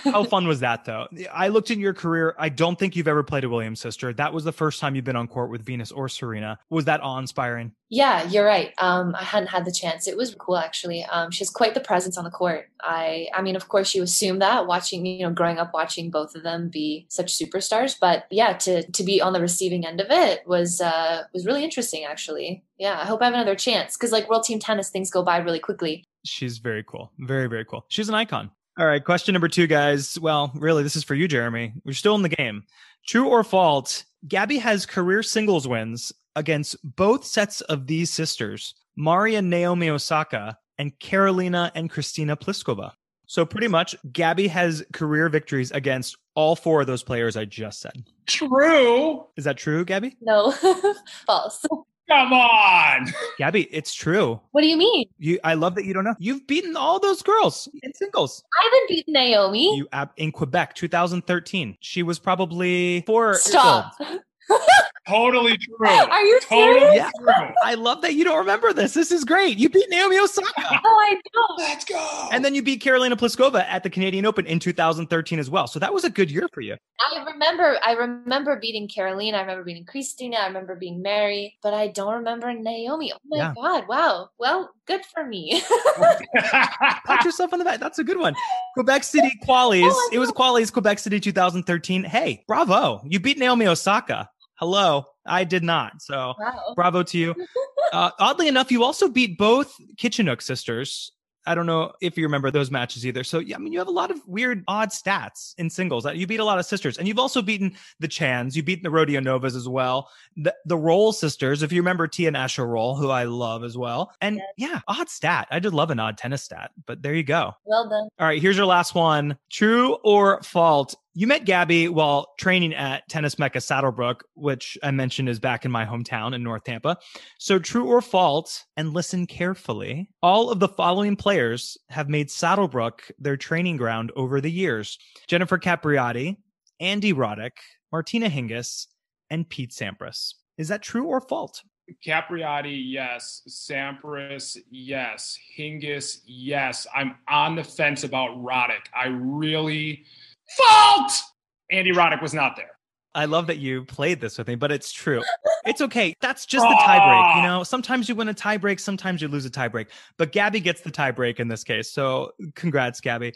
A: How [laughs] fun was that, though? I looked in your career. I don't think you've ever played a Williams sister. That was the first time you've been on court with Venus or Serena. Was that awe inspiring?
E: Yeah, you're right. Um, I hadn't had the chance. It was cool, actually. Um, she has quite the presence on the court. I, I mean, of course, you assume that watching, you know, growing up watching both of them be such superstars. But yeah, to to be on the receiving end of it was uh, was really interesting, actually. Yeah, I hope I have another chance because like World Team Tennis, things go by really quickly.
A: She's very cool. Very, very cool. She's an icon. All right, question number two, guys. Well, really, this is for you, Jeremy. We're still in the game. True or false? Gabby has career singles wins against both sets of these sisters, Maria Naomi Osaka and Karolina and Kristina Pliskova. So pretty much, Gabby has career victories against all four of those players I just said.
D: True.
A: Is that true, Gabby?
E: No, [laughs] false.
D: Come on. [laughs]
A: Gabby, it's true.
E: What do you mean?
A: You I love that you don't know. You've beaten all those girls in singles.
E: I haven't beaten Naomi.
A: You in Quebec 2013. She was probably 4
E: Stop. [laughs]
D: Totally true. [laughs]
E: Are you
D: totally
E: serious?
A: Yeah.
D: true.
A: I love that you don't remember this. This is great. You beat Naomi Osaka. [laughs]
E: Oh, I don't.
D: Let's go.
A: And then you beat Karolina Pliskova at the Canadian Open in 2013 as well. So that was a good year for you.
E: I remember. I remember beating Caroline. I remember beating Christina. I remember being Mary, but I don't remember Naomi. Oh my
A: Yeah.
E: god! Wow. Well, good for me. [laughs]
A: Pat yourself on the back. That's a good one. Quebec City Qualies.
E: Oh,
A: it was Qualies Quebec City 2013. Hey, bravo. You beat Naomi Osaka. Hello. I did not. So
E: wow.
A: bravo to you. [laughs] Uh, oddly enough, you also beat both Kichenok sisters. I don't know if you remember those matches either. So, yeah, I mean, you have a lot of weird, odd stats in singles. Uh, You beat a lot of sisters, and you've also beaten the Chans. You beat the Rodionovas as well. The the Roll sisters, if you remember Tia and Asher Roll, who I love as well. And yeah, odd stat. I did love an odd tennis stat, but there you go.
E: Well done.
A: All right, here's your last one. True or false? You met Gabby while training at Tennis Mecca Saddlebrook, which I mentioned is back in my hometown in North Tampa. So, true or false, and listen carefully, all of the following players have made Saddlebrook their training ground over the years Jennifer Capriati, Andy Roddick, Martina Hingis, and Pete Sampras. Is that true or false?
D: Capriati, yes. Sampras, yes. Hingis, yes. I'm on the fence about Roddick. I really fault. Andy Roddick was not there.
A: I love that you played this with me, but it's true. [laughs] It's okay. That's just the tiebreak. You know, sometimes you win a tiebreak, sometimes you lose a tiebreak. But Gabby gets the tiebreak in this case. So congrats, Gabby.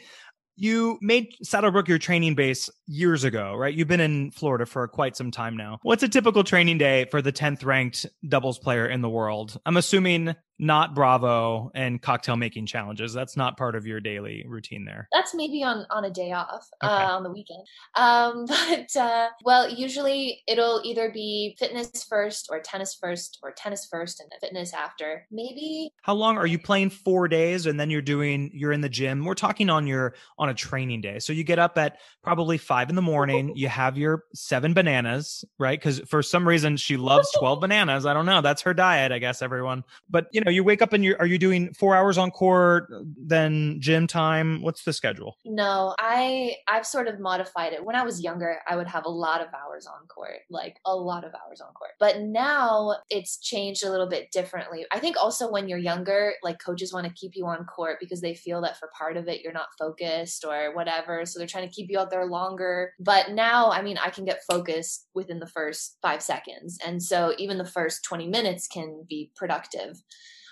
A: You made Saddlebrook your training base years ago, right? You've been in Florida for quite some time now. What's a typical training day for the 10th ranked doubles player in the world? I'm assuming not Bravo and cocktail making challenges. That's not part of your daily routine there.
E: That's maybe on on a day off
A: Okay.
E: uh, on the weekend. Um, [laughs] but uh, well, usually it'll either be fitness first or tennis first or tennis first and then fitness after. Maybe
A: How long are you playing 4 days and then you're doing you're in the gym? We're talking on your on a training day. So you get up at probably 5 in the morning, you have your 7 bananas, right? Cuz for some reason she loves 12 bananas. I don't know. That's her diet, I guess everyone. But you know, you wake up and you are you doing 4 hours on court, then gym time? What's the schedule?
E: No, I I've sort of modified it. When I was younger, I would have a lot of hours on court, like a lot of hours on court. But now it's changed a little bit differently. I think also when you're younger, like coaches want to keep you on court because they feel that for part of it you're not focused or whatever, so they're trying to keep you out there longer. But now, I mean, I can get focused within the first 5 seconds. And so even the first 20 minutes can be productive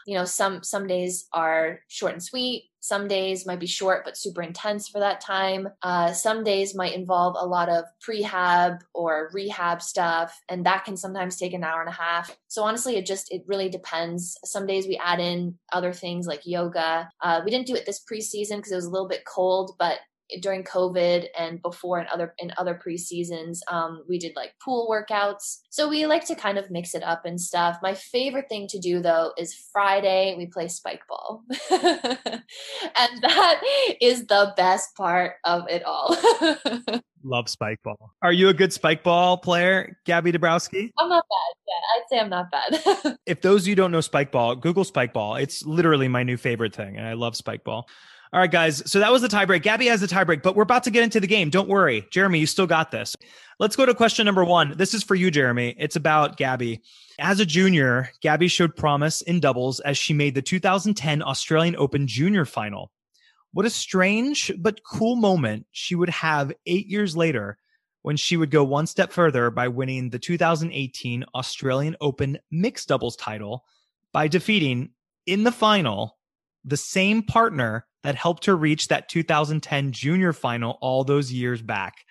E: you know some some days are short and sweet some days might be short but super intense for that time. Uh, some days might involve a lot of prehab or rehab stuff and that can sometimes take an hour and a half. So honestly it just it really depends. Some days we add in other things like yoga. Uh, we didn't do it this preseason because it was a little bit cold but during COVID and before in other in other pre-seasons, um, we did like pool workouts. So we like to kind of mix it up and stuff. My favorite thing to do though is Friday we play spike ball, [laughs] and that is the best part of it all. [laughs]
A: Love spike ball. Are you a good spike ball player, Gabby Dabrowski?
E: I'm not bad. Yeah, I'd say I'm not bad. [laughs]
A: if those of you don't know spike ball, Google spike ball. It's literally my new favorite thing, and I love spike ball. All right, guys. So that was the tiebreak. Gabby has the tiebreak, but we're about to get into the game. Don't worry, Jeremy. You still got this. Let's go to question number one. This is for you, Jeremy. It's about Gabby. As a junior, Gabby showed promise in doubles as she made the 2010 Australian Open Junior Final. What a strange but cool moment she would have eight years later when she would go one step further by winning the 2018 Australian Open mixed doubles title by defeating in the final the same partner that helped her reach that 2010 junior final all those years back.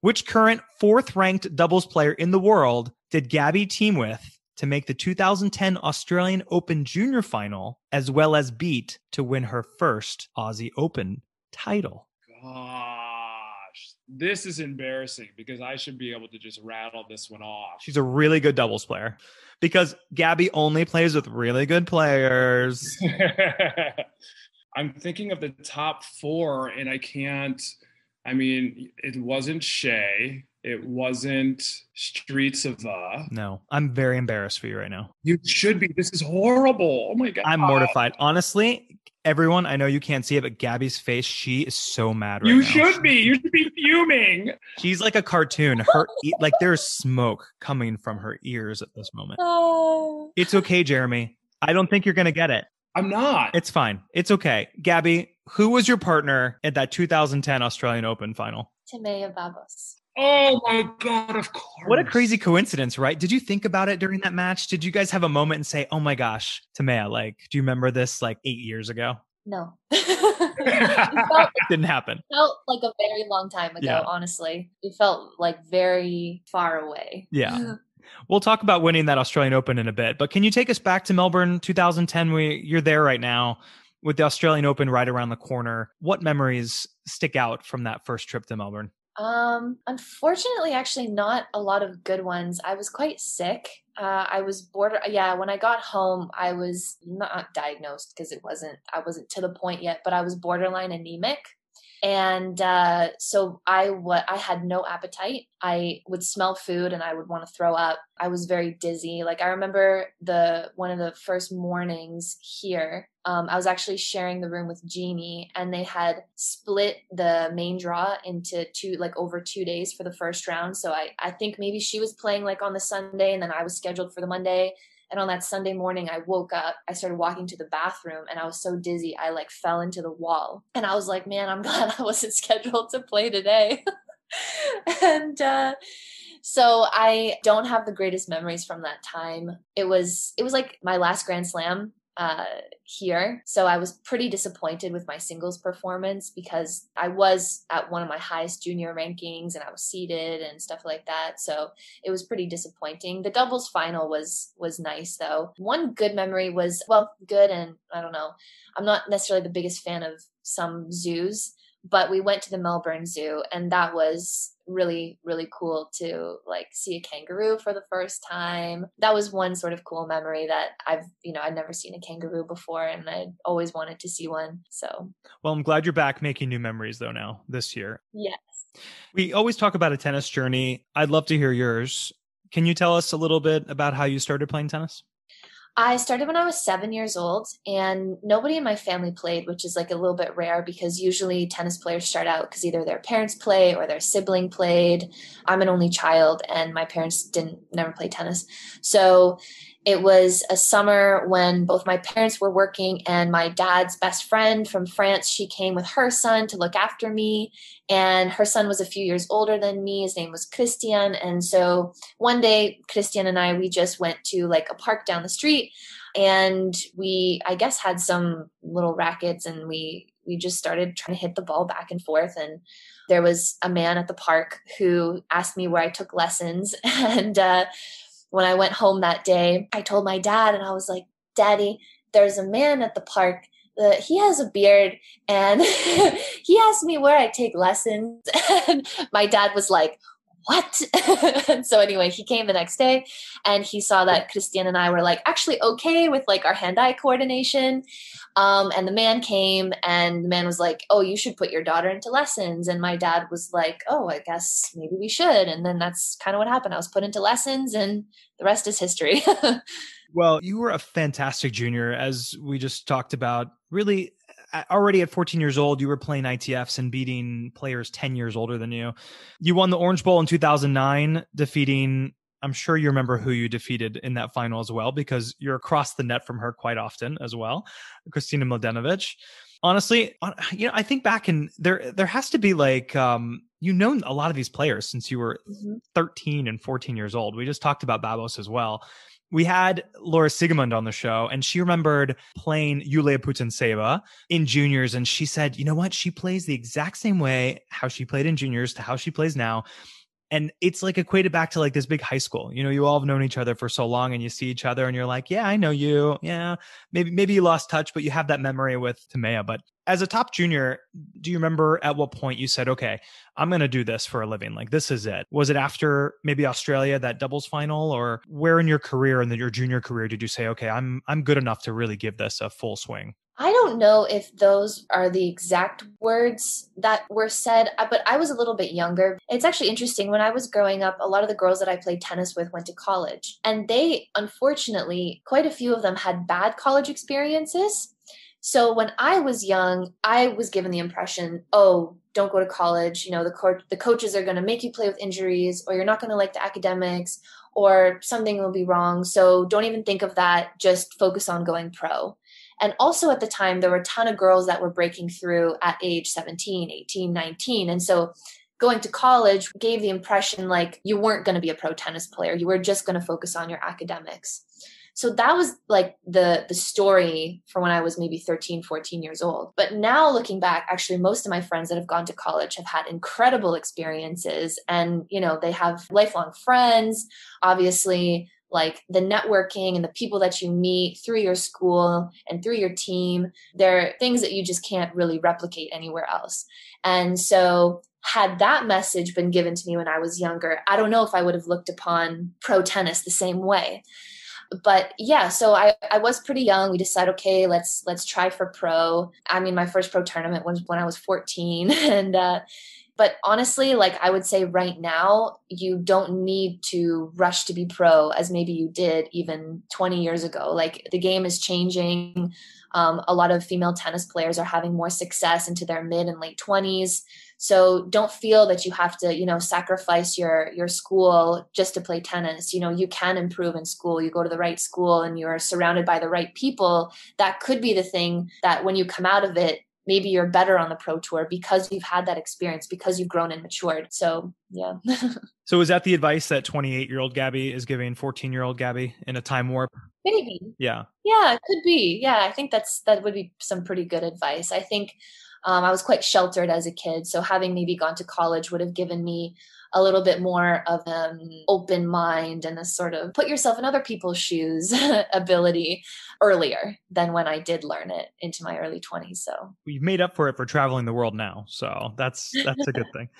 A: Which current fourth ranked doubles player in the world did Gabby team with to make the 2010 Australian Open junior final as well as beat to win her first Aussie Open title?
D: Gosh, this is embarrassing because I should be able to just rattle this one off.
A: She's a really good doubles player because Gabby only plays with really good players. [laughs]
D: I'm thinking of the top four, and I can't. I mean, it wasn't Hsieh. It wasn't Strycova uh
A: No, I'm very embarrassed for you right now.
D: You should be. This is horrible. Oh my god.
A: I'm mortified. Honestly, everyone, I know you can't see it, but Gabby's face, she is so mad right
D: You
A: now.
D: should be. You should be fuming.
A: She's like a cartoon. Her e- like there's smoke coming from her ears at this moment.
E: oh.
A: It's okay, Jeremy. I don't think you're gonna get it.
D: I'm not.
A: It's fine. It's okay. Gabby, who was your partner at that 2010 Australian Open final?
E: Timea Babos.
D: Oh my god, of course.
A: What a crazy coincidence, right? Did you think about it during that match? Did you guys have a moment and say, "Oh my gosh, Timea, like, do you remember this like 8 years ago?"
E: No. [laughs] [laughs] it felt,
A: didn't happen.
E: felt like a very long time ago,
A: Yeah.
E: honestly. It felt like very far away.
A: Yeah. [gasps] [laughs] We'll talk about winning that Australian Open in a bit, but can you take us back to Melbourne 2010? We you're there right now with the Australian Open right around the corner. What memories stick out from that first trip to Melbourne?
E: Um, unfortunately, actually, not a lot of good ones. I was quite sick. Uh, I was border. Yeah, when I got home, I was not diagnosed because it wasn't. I wasn't to the point yet, but I was borderline anemic. And uh, so I what I had no appetite. I would smell food and I would want to throw up. I was very dizzy. Like I remember the one of the first mornings here. Um, I was actually sharing the room with Genie, and they had split the main draw into two, like over two days for the first round. So I, I think maybe she was playing like on the Sunday, and then I was scheduled for the Monday. And on that Sunday morning, I woke up, I started walking to the bathroom, and I was so dizzy, I like fell into the wall. And I was like, man, I'm [laughs] glad I wasn't scheduled to play today. [laughs] and, uh, so I don't have the greatest memories from that time. It was it was like my last Grand Slam uh, here. So I was pretty disappointed with my singles performance because I was at one of my highest junior rankings and I was seeded and stuff like that. So it was pretty disappointing. The doubles final was was nice though. One good memory was well, good and I don't know. I'm not necessarily the biggest fan of some zoos, but we went to the Melbourne Zoo and that was really really cool to like see a kangaroo for the first time. That was one sort of cool memory that i've you know i'd never seen a kangaroo before and i always wanted to see one so.
A: Well i'm glad you're back making new memories though now this year.
E: Yes.
A: We always talk about a tennis journey. I'd love to hear yours. Can you tell us a little bit about how you started playing tennis
E: I started when I was seven years old, and nobody in my family played, which is like a little bit rare because usually tennis players start out because either their parents play or their sibling played. I'm an only child, and my parents didn't never play tennis. So it was a summer when both my parents were working, and my dad's best friend from France, she came with her son to look after me. And her son was a few years older than me. His name was Christian. And so one day, Christian and I, we just went to like a park down the street and we, I guess, had some little rackets and we, we just started trying to hit the ball back and forth. And there was a man at the park who asked me where I took lessons. [laughs] And, uh, when I went home that day, I told my dad, and I was like, Daddy, there's a man at the park. He has a beard and [laughs] he asked me where I take lessons. [laughs] And my dad was like, what? [laughs] so anyway, he came the next day and he saw that Christian and I were like actually okay with like our hand-eye coordination. Um, and the man came and the man was like, oh, you should put your daughter into lessons. And my dad was like, oh, I guess maybe we should. And then that's kind of what happened. I was put into lessons and the rest is history. [laughs]
A: well, you were a fantastic junior, as we just talked about. Really, already at 14 years old, you were playing ITFs and beating players 10 years older than you. You won the Orange Bowl in 2009, defeating, I'm sure you remember who you defeated in that final as well, because you're across the net from her quite often as well, Kristina Mladenovic. Honestly, you know, I think back and there, there has to be like, um, you know, a lot of these players since you were mm-hmm. 13 and 14 years old. We just talked about Babos as well we had Laura Siegemund on the show, and she remembered playing Yulia Putintseva in juniors. And she said, you know what? She plays the exact same way how she played in juniors to how she plays now. And it's like equated back to like this big high school. You know, you all have known each other for so long and you see each other and you're like, yeah, I know you. Yeah. Maybe, maybe you lost touch, but you have that memory with Timea. But as a top junior, do you remember at what point you said, okay, I'm going to do this for a living? Like, this is it. Was it after maybe Australia, that doubles final, or where in your career and your junior career did you say, okay, I'm, I'm good enough to really give this a full swing?
E: I don't know if those are the exact words that were said, uh, but I was a little bit younger. It's actually interesting. When I was growing up, a lot of the girls that I played tennis with went to college, and they, unfortunately, quite a few of them had bad college experiences. So when I was young, I was given the impression, oh, don't go to college. You know, the co- the coaches are going to make you play with injuries, or you're not going to like the academics, or something will be wrong. So don't even think of that. Just focus on going pro. And also at the time, there were a ton of girls that were breaking through at age 17, 18, 19. And so going to college gave the impression like you weren't going to be a pro tennis player. You were just going to focus on your academics so that was like the the story for when i was maybe 13 14 years old but now looking back actually most of my friends that have gone to college have had incredible experiences and you know they have lifelong friends obviously like the networking and the people that you meet through your school and through your team they're things that you just can't really replicate anywhere else and so had that message been given to me when I was younger, I don't know if I would have looked upon pro tennis the same way. but yeah, so I, I was pretty young. We decided, okay, let's let's try for pro. I mean, my first pro tournament was when I was 14, [laughs] and uh, but honestly, like I would say right now, you don't need to rush to be pro as maybe you did even 20 years ago. Like the game is changing. Um, a lot of female tennis players are having more success into their mid and late 20s. So don't feel that you have to, you know, sacrifice your your school just to play tennis. You know, you can improve in school. You go to the right school and you're surrounded by the right people. That could be the thing that when you come out of it, maybe you're better on the pro tour because you've had that experience because you've grown and matured. So yeah. [laughs]
A: So is that the advice that 28 year old gabby is giving 14 year old gabby in a time warp?
E: Maybe.
A: Yeah.
E: Yeah it could be. Yeah i think that's that would be some pretty good advice. I think um, i was quite sheltered as a kid so having maybe gone to college would have given me a little bit more of an open mind and a sort of put yourself in other people's shoes [laughs] ability earlier than when I did learn it into my early 20s. So
A: you've made up for it for traveling the world now. So that's that's a good thing. [laughs]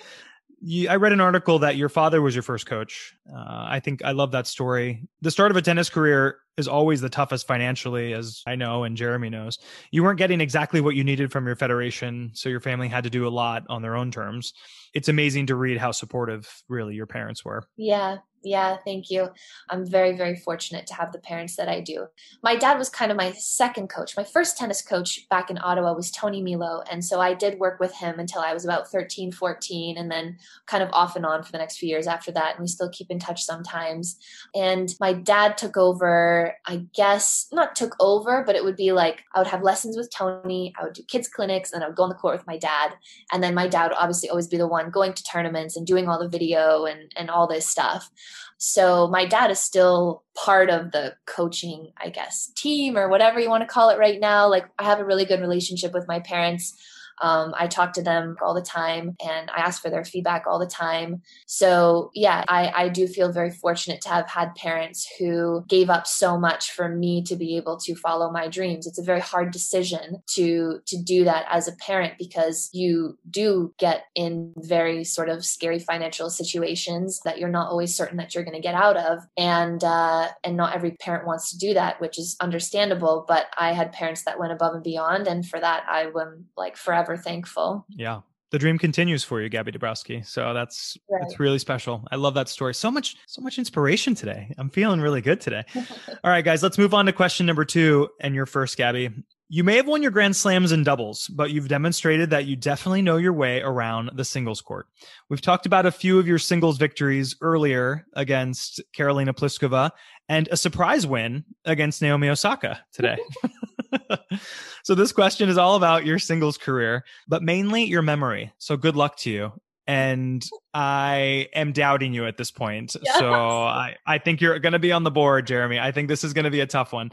A: You, I read an article that your father was your first coach. Uh, I think I love that story. The start of a tennis career is always the toughest financially, as I know and Jeremy knows. You weren't getting exactly what you needed from your federation, so your family had to do a lot on their own terms. It's amazing to read how supportive, really, your parents were.
E: Yeah, yeah, thank you. I'm very, very fortunate to have the parents that I do. My dad was kind of my second coach. My first tennis coach back in Ottawa was Tony Milo. And so I did work with him until I was about 13, 14, and then kind of off and on for the next few years after that. And we still keep in touch sometimes. And my dad took over, I guess, not took over, but it would be like I would have lessons with Tony, I would do kids' clinics, and I would go on the court with my dad. And then my dad would obviously always be the one going to tournaments and doing all the video and, and all this stuff. So my dad is still part of the coaching, I guess, team or whatever you want to call it right now. Like I have a really good relationship with my parents. Um, I talk to them all the time and I ask for their feedback all the time. So, yeah, I, I do feel very fortunate to have had parents who gave up so much for me to be able to follow my dreams. It's a very hard decision to to do that as a parent because you do get in very sort of scary financial situations that you're not always certain that you're going to get out of, and uh, and not every parent wants to do that, which is understandable. But I had parents that went above and beyond, and for that I am like forever forever thankful.
A: Yeah. The dream continues for you, Gabby Dabrowski. So that's right. that's really special. I love that story. So much, so much inspiration today. I'm feeling really good today. [laughs] All right, guys, let's move on to question number two and your first, Gabby. You may have won your Grand Slams and doubles, but you've demonstrated that you definitely know your way around the singles court. We've talked about a few of your singles victories earlier against Karolina Pliskova and a surprise win against Naomi Osaka today. [laughs] [laughs] so this question is all about your singles career, but mainly your memory. So good luck to you. And I am doubting you at this point. Yes. [laughs] So I, I think you're going to be on the board, Jeremy. I think this is going to be a tough one.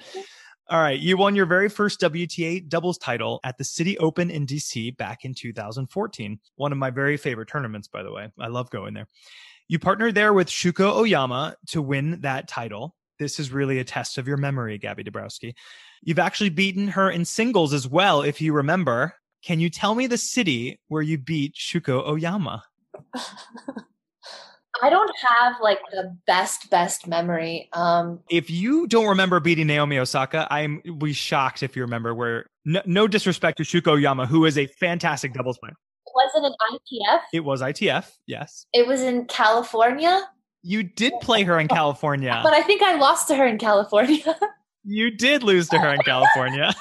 A: All right. You won your very first WTA doubles title at the City Open in DC back in 2014. One of my very favorite tournaments, by the way. I love going there. You partnered there with Shuko Aoyama to win that title. This is really a test of your memory, Gabby Dabrowski. You've actually beaten her in singles as well, if you remember. Can you tell me the city where you beat Shuko Aoyama? [laughs]
E: I don't have like the best best memory. Um
A: If you don't remember beating Naomi Osaka, I'm be shocked if you remember where no, no disrespect to Shuko Aoyama, who is a fantastic doubles player.
E: Was it an ITF?
A: It was ITF, yes.
E: It was in California.
A: You did play her in California.
E: But I think I lost to her in California. [laughs]
A: you did lose to her in California.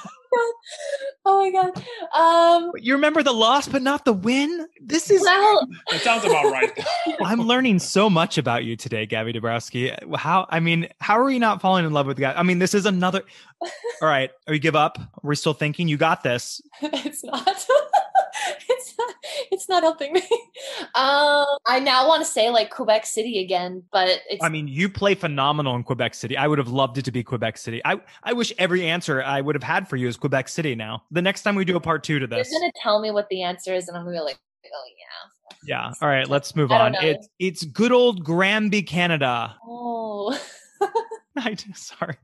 A: [laughs]
E: oh my god. Um
A: You remember the loss but not the win? This is
D: well, That sounds about right. [laughs]
A: I'm learning so much about you today, Gabby Dabrowski. How I mean, how are you not falling in love with the guy? I mean, this is another All right, are you give up? We're still thinking you got this.
E: it's not. [laughs] it's not, it's not helping me. Um, I now want to say like Quebec City again, but it's.
A: I mean, you play phenomenal in Quebec City. I would have loved it to be Quebec City. I I wish every answer I would have had for you is Quebec City. Now, the next time we do a part two to this,
E: you're gonna tell me what the answer is, and I'm gonna be like, oh yeah.
A: Yeah. All right. Let's move on. It's it's good old Granby, Canada.
E: Oh. [laughs] [laughs]
A: I do sorry.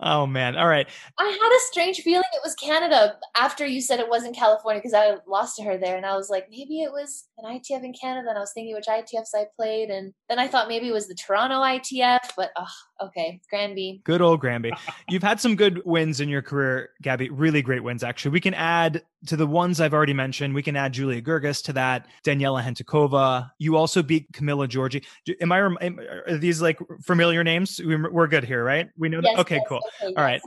A: Oh man. All right.
E: I had a strange feeling it was Canada after you said it wasn't California because I lost to her there and I was like, maybe it was an ITF in Canada and I was thinking which ITFs I played and then I thought maybe it was the Toronto ITF, but oh, okay. Granby.
A: Good old Granby. You've had some good wins in your career, Gabby. Really great wins, actually. We can add to the ones I've already mentioned, we can add Julia Görges to that, Daniela Hantuchova. You also beat Camila Giorgi. Am I, are these like familiar names? We're good here, right? We know
E: yes,
A: that. Okay,
E: yes,
A: cool.
E: Okay,
A: All right.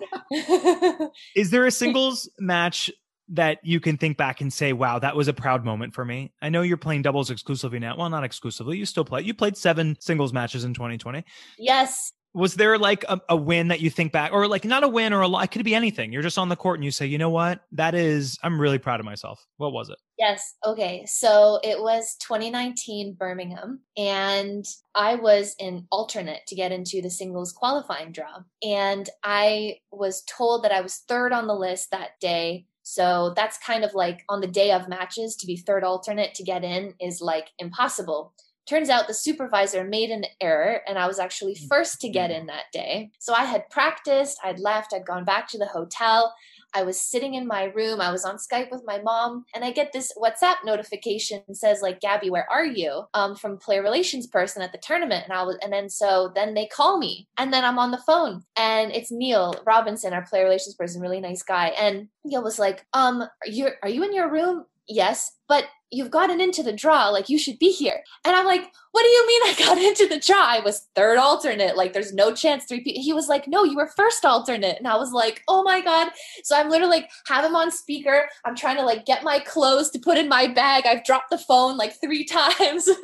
A: Is there a [laughs] singles match that you can think back and say, wow, that was a proud moment for me? I know you're playing doubles exclusively now. Well, not exclusively. You still play. You played seven singles matches in 2020.
E: Yes
A: was there like a, a, win that you think back or like not a win or a lot it could be anything. You're just on the court and you say you know what? That is i'm really proud of myself. What was it?
E: Yes. Okay. So it was 2019 birmingham and i was an alternate to get into the singles qualifying draw. And i was told that i was third on the list that day. So that's kind of like on the day of matches to be third alternate to get in is like impossible Turns out the supervisor made an error and I was actually mm. first to get in that day. So I had practiced, I'd left, I'd gone back to the hotel. I was sitting in my room. I was on Skype with my mom, and I get this WhatsApp notification says like, "Gabby, where are you?" Um, from player relations person at the tournament, and I was, and then so then they call me, and then I'm on the phone, and it's Neil Robinson, our player relations person, really nice guy, and Neil was like, "Um, are you are you in your room?" Yes, but you've gotten into the draw like you should be here. And i'm like what do you mean i got [laughs] into the draw? I was third alternate. Like there's no chance three people he was like no you were first alternate. And i was like oh my god. So i'm literally like have him on speaker. I'm trying to like get my clothes to put in my bag. I've dropped the phone like three [laughs] times. [laughs]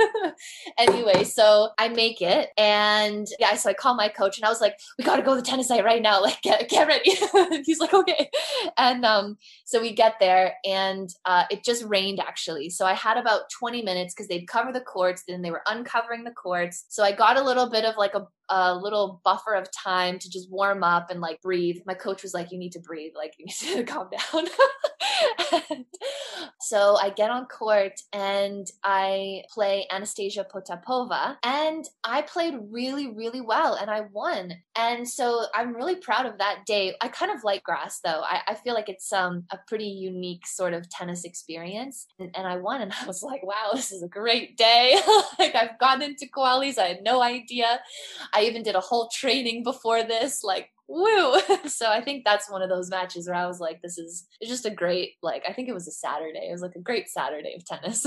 E: Anyway so i make it. And yeah so i call my coach and i was like we gotta go to the tennis site right now. Like get, get ready. He's like okay. And um so we get there and uh it just rained actually so I had about 20 minutes because they'd cover the courts, then they were uncovering the courts. So I got a little bit of like a, a little buffer of time to just warm up and like breathe. My coach was like, You need to breathe, like, [laughs] you need to calm down. [laughs] so I get on court and I play Anastasia Potapova, and I played really, really well and I won. And so I'm really proud of that day. I kind of like grass though. I, I feel like it's um, a pretty unique sort of tennis experience. And, and I won and [laughs] I was like, wow, this is a great day. [laughs] like I've gotten into qualies. I had no idea. I even did a whole training before this. Like, woo. [laughs] so I think that's one of those matches where I was like, this is it's just a great, like, I think it was a Saturday. It was like a great Saturday of tennis.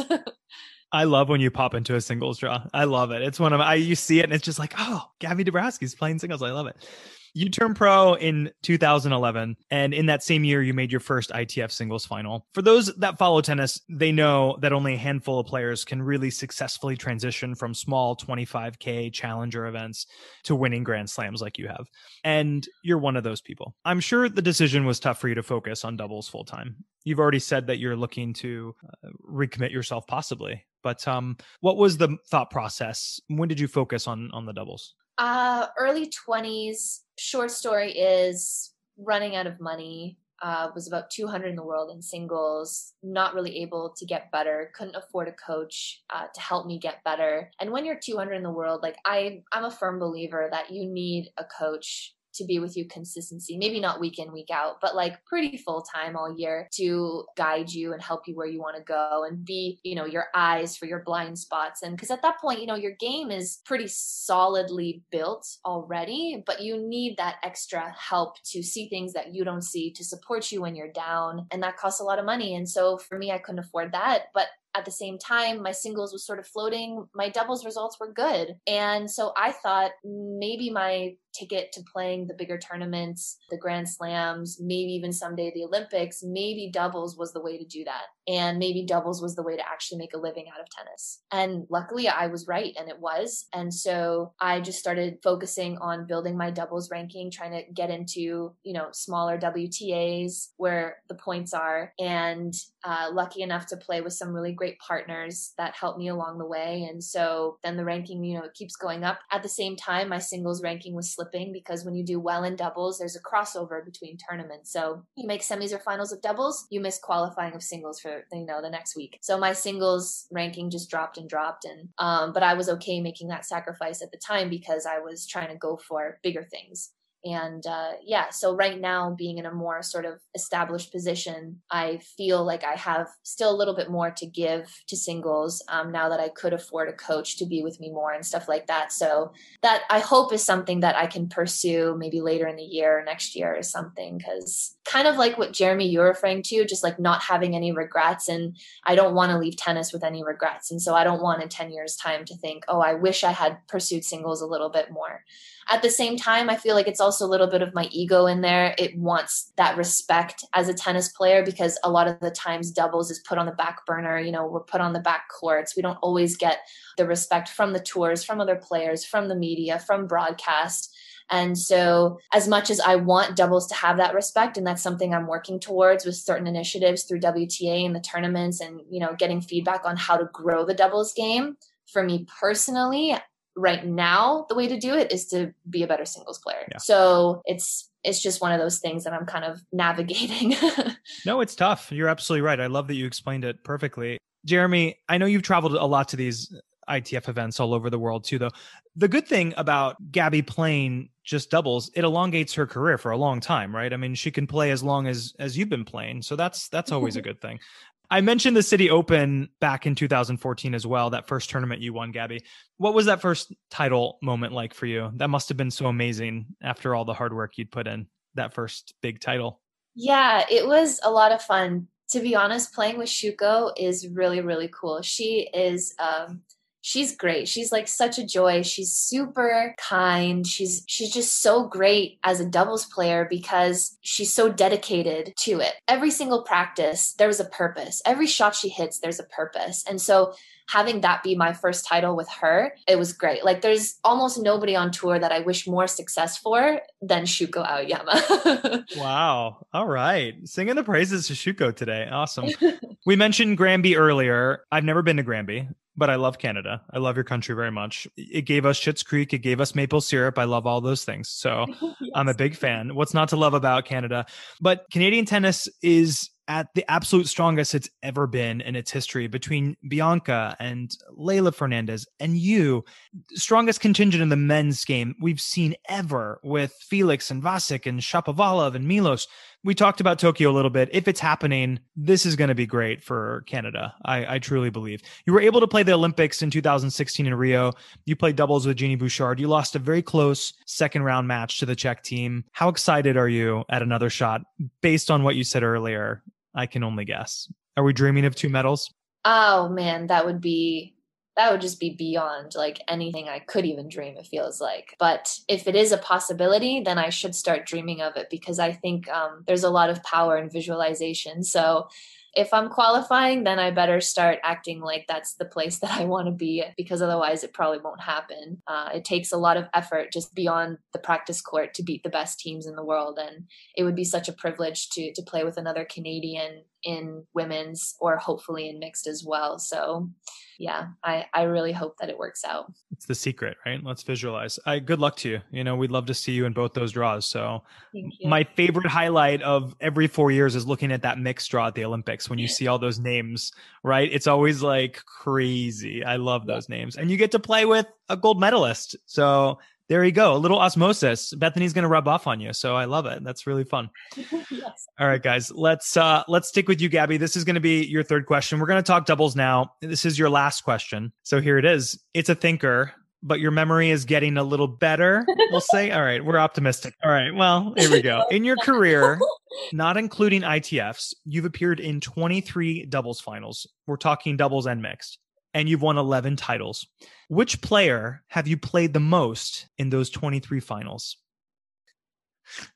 A: I love when you pop into a singles draw. I love it. It's one of I you see it and it's just like, oh, Gabby Dabrowski's playing singles. I love it. You turned pro in 2011, and in that same year, you made your first ITF singles final. For those that follow tennis, they know that only a handful of players can really successfully transition from small 25K challenger events to winning Grand Slams like you have. And you're one of those people. I'm sure the decision was tough for you to focus on doubles full time. You've already said that you're looking to uh, recommit yourself possibly. But um, what was the thought process? When did you focus on on the doubles?
E: Uh, early 20s. Short story is running out of money. Uh, was about 200 in the world in singles, not really able to get better, couldn't afford a coach uh, to help me get better. And when you're 200 in the world, like I, I'm a firm believer that you need a coach to be with you consistency maybe not week in week out but like pretty full time all year to guide you and help you where you want to go and be you know your eyes for your blind spots and because at that point you know your game is pretty solidly built already but you need that extra help to see things that you don't see to support you when you're down and that costs a lot of money and so for me I couldn't afford that but at the same time, my singles was sort of floating. My doubles results were good. And so I thought maybe my ticket to playing the bigger tournaments, the Grand Slams, maybe even someday the Olympics, maybe doubles was the way to do that. And maybe doubles was the way to actually make a living out of tennis. And luckily I was right and it was. And so I just started focusing on building my doubles ranking, trying to get into, you know, smaller WTAs where the points are and uh, lucky enough to play with some really great partners that helped me along the way. And so then the ranking, you know, it keeps going up. At the same time, my singles ranking was slipping because when you do well in doubles, there's a crossover between tournaments. So you make semis or finals of doubles, you miss qualifying of singles for, you know, the next week. So my singles ranking just dropped and dropped. And, um, but I was okay making that sacrifice at the time because I was trying to go for bigger things. And uh, yeah, so right now, being in a more sort of established position, I feel like I have still a little bit more to give to singles um, now that I could afford a coach to be with me more and stuff like that. So that I hope is something that I can pursue maybe later in the year or next year or something. Because kind of like what Jeremy you're referring to, just like not having any regrets. And I don't want to leave tennis with any regrets. And so I don't want in 10 years' time to think, oh, I wish I had pursued singles a little bit more. At the same time, I feel like it's also a little bit of my ego in there. It wants that respect as a tennis player because a lot of the times doubles is put on the back burner. You know, we're put on the back courts. We don't always get the respect from the tours, from other players, from the media, from broadcast. And so, as much as I want doubles to have that respect, and that's something I'm working towards with certain initiatives through WTA and the tournaments, and you know, getting feedback on how to grow the doubles game. For me personally, right now the way to do it is to be a better singles player yeah. so it's it's just one of those things that i'm kind of [laughs] navigating [laughs]
A: no it's tough you're absolutely right i love that you explained it perfectly jeremy i know you've traveled a lot to these ITF events all over the world too though. The good thing about Gabby playing just doubles, it elongates her career for a long time, right? I mean, she can play as long as as you've been playing. So that's that's always a [laughs] good thing. I mentioned the City Open back in 2014 as well, that first tournament you won, Gabby. What was that first title moment like for you? That must have been so amazing after all the hard work you'd put in that first big title.
E: Yeah, it was a lot of fun. To be honest, playing with Shuko is really, really cool. She is um, she's great. She's like such a joy. She's super kind. She's she's just so great as a doubles player because she's so dedicated to it. Every single practice, there was a purpose. Every shot she hits, there's a purpose. And so having that be my first title with her, it was great. Like there's almost nobody on tour that I wish more success for than Shuko Aoyama. [laughs]
A: wow. All right. Singing the praises to Shuko today. Awesome. [laughs] we mentioned Granby earlier. I've never been to Granby but I love Canada. I love your country very much. It gave us Schitt's Creek. It gave us maple syrup. I love all those things. So [laughs] yes. I'm a big fan. What's not to love about Canada? But Canadian tennis is at the absolute strongest it's ever been in its history between Bianca and Leylah Fernandez and you. Strongest contingent in the men's game we've seen ever with Felix and Vasek and Shapovalov and Milos. We talked about Tokyo a little bit. If it's happening, this is going to be great for Canada. I, I truly believe. You were able to play the Olympics in 2016 in Rio. You played doubles with Genie Bouchard. You lost a very close second round match to the Czech team. How excited are you at another shot based on what you said earlier I can only guess. Are we dreaming of two medals?
E: Oh man, that would be that would just be beyond like anything I could even dream, it feels like. But if it is a possibility, then I should start dreaming of it because I think um, there's a lot of power in visualization. So if I'm qualifying, then I better start acting like that's the place that I want to be because otherwise it probably won't happen. Uh, it takes a lot of effort just beyond the practice court to beat the best teams in the world. And it would be such a privilege to, to play with another Canadian in women's or hopefully in mixed as well. So yeah, I, I really hope that it works out.
A: It's the secret, right? Let's visualize. I good luck to you. You know, we'd love to see you in both those draws. So my favorite highlight of every four years is looking at that mixed draw at the Olympics when you see all those names, right? It's always like crazy. I love those names. And you get to play with a gold medalist. So there you go. A little osmosis. Bethany's going to rub off on you. So I love it. That's really fun. [laughs] yes. All right, guys, let's, uh, let's stick with you, Gabby. This is going to be your third question. We're going to talk doubles now. This is your last question. So here it is. It's a thinker, but your memory is getting a little better. We'll say, all right, we're optimistic. All right. Well, here we go. In your career, not including ITFs, you've appeared in 23 doubles finals. We're talking doubles and mixed and you've won 11 titles. Which player have you played the most in those 23 finals?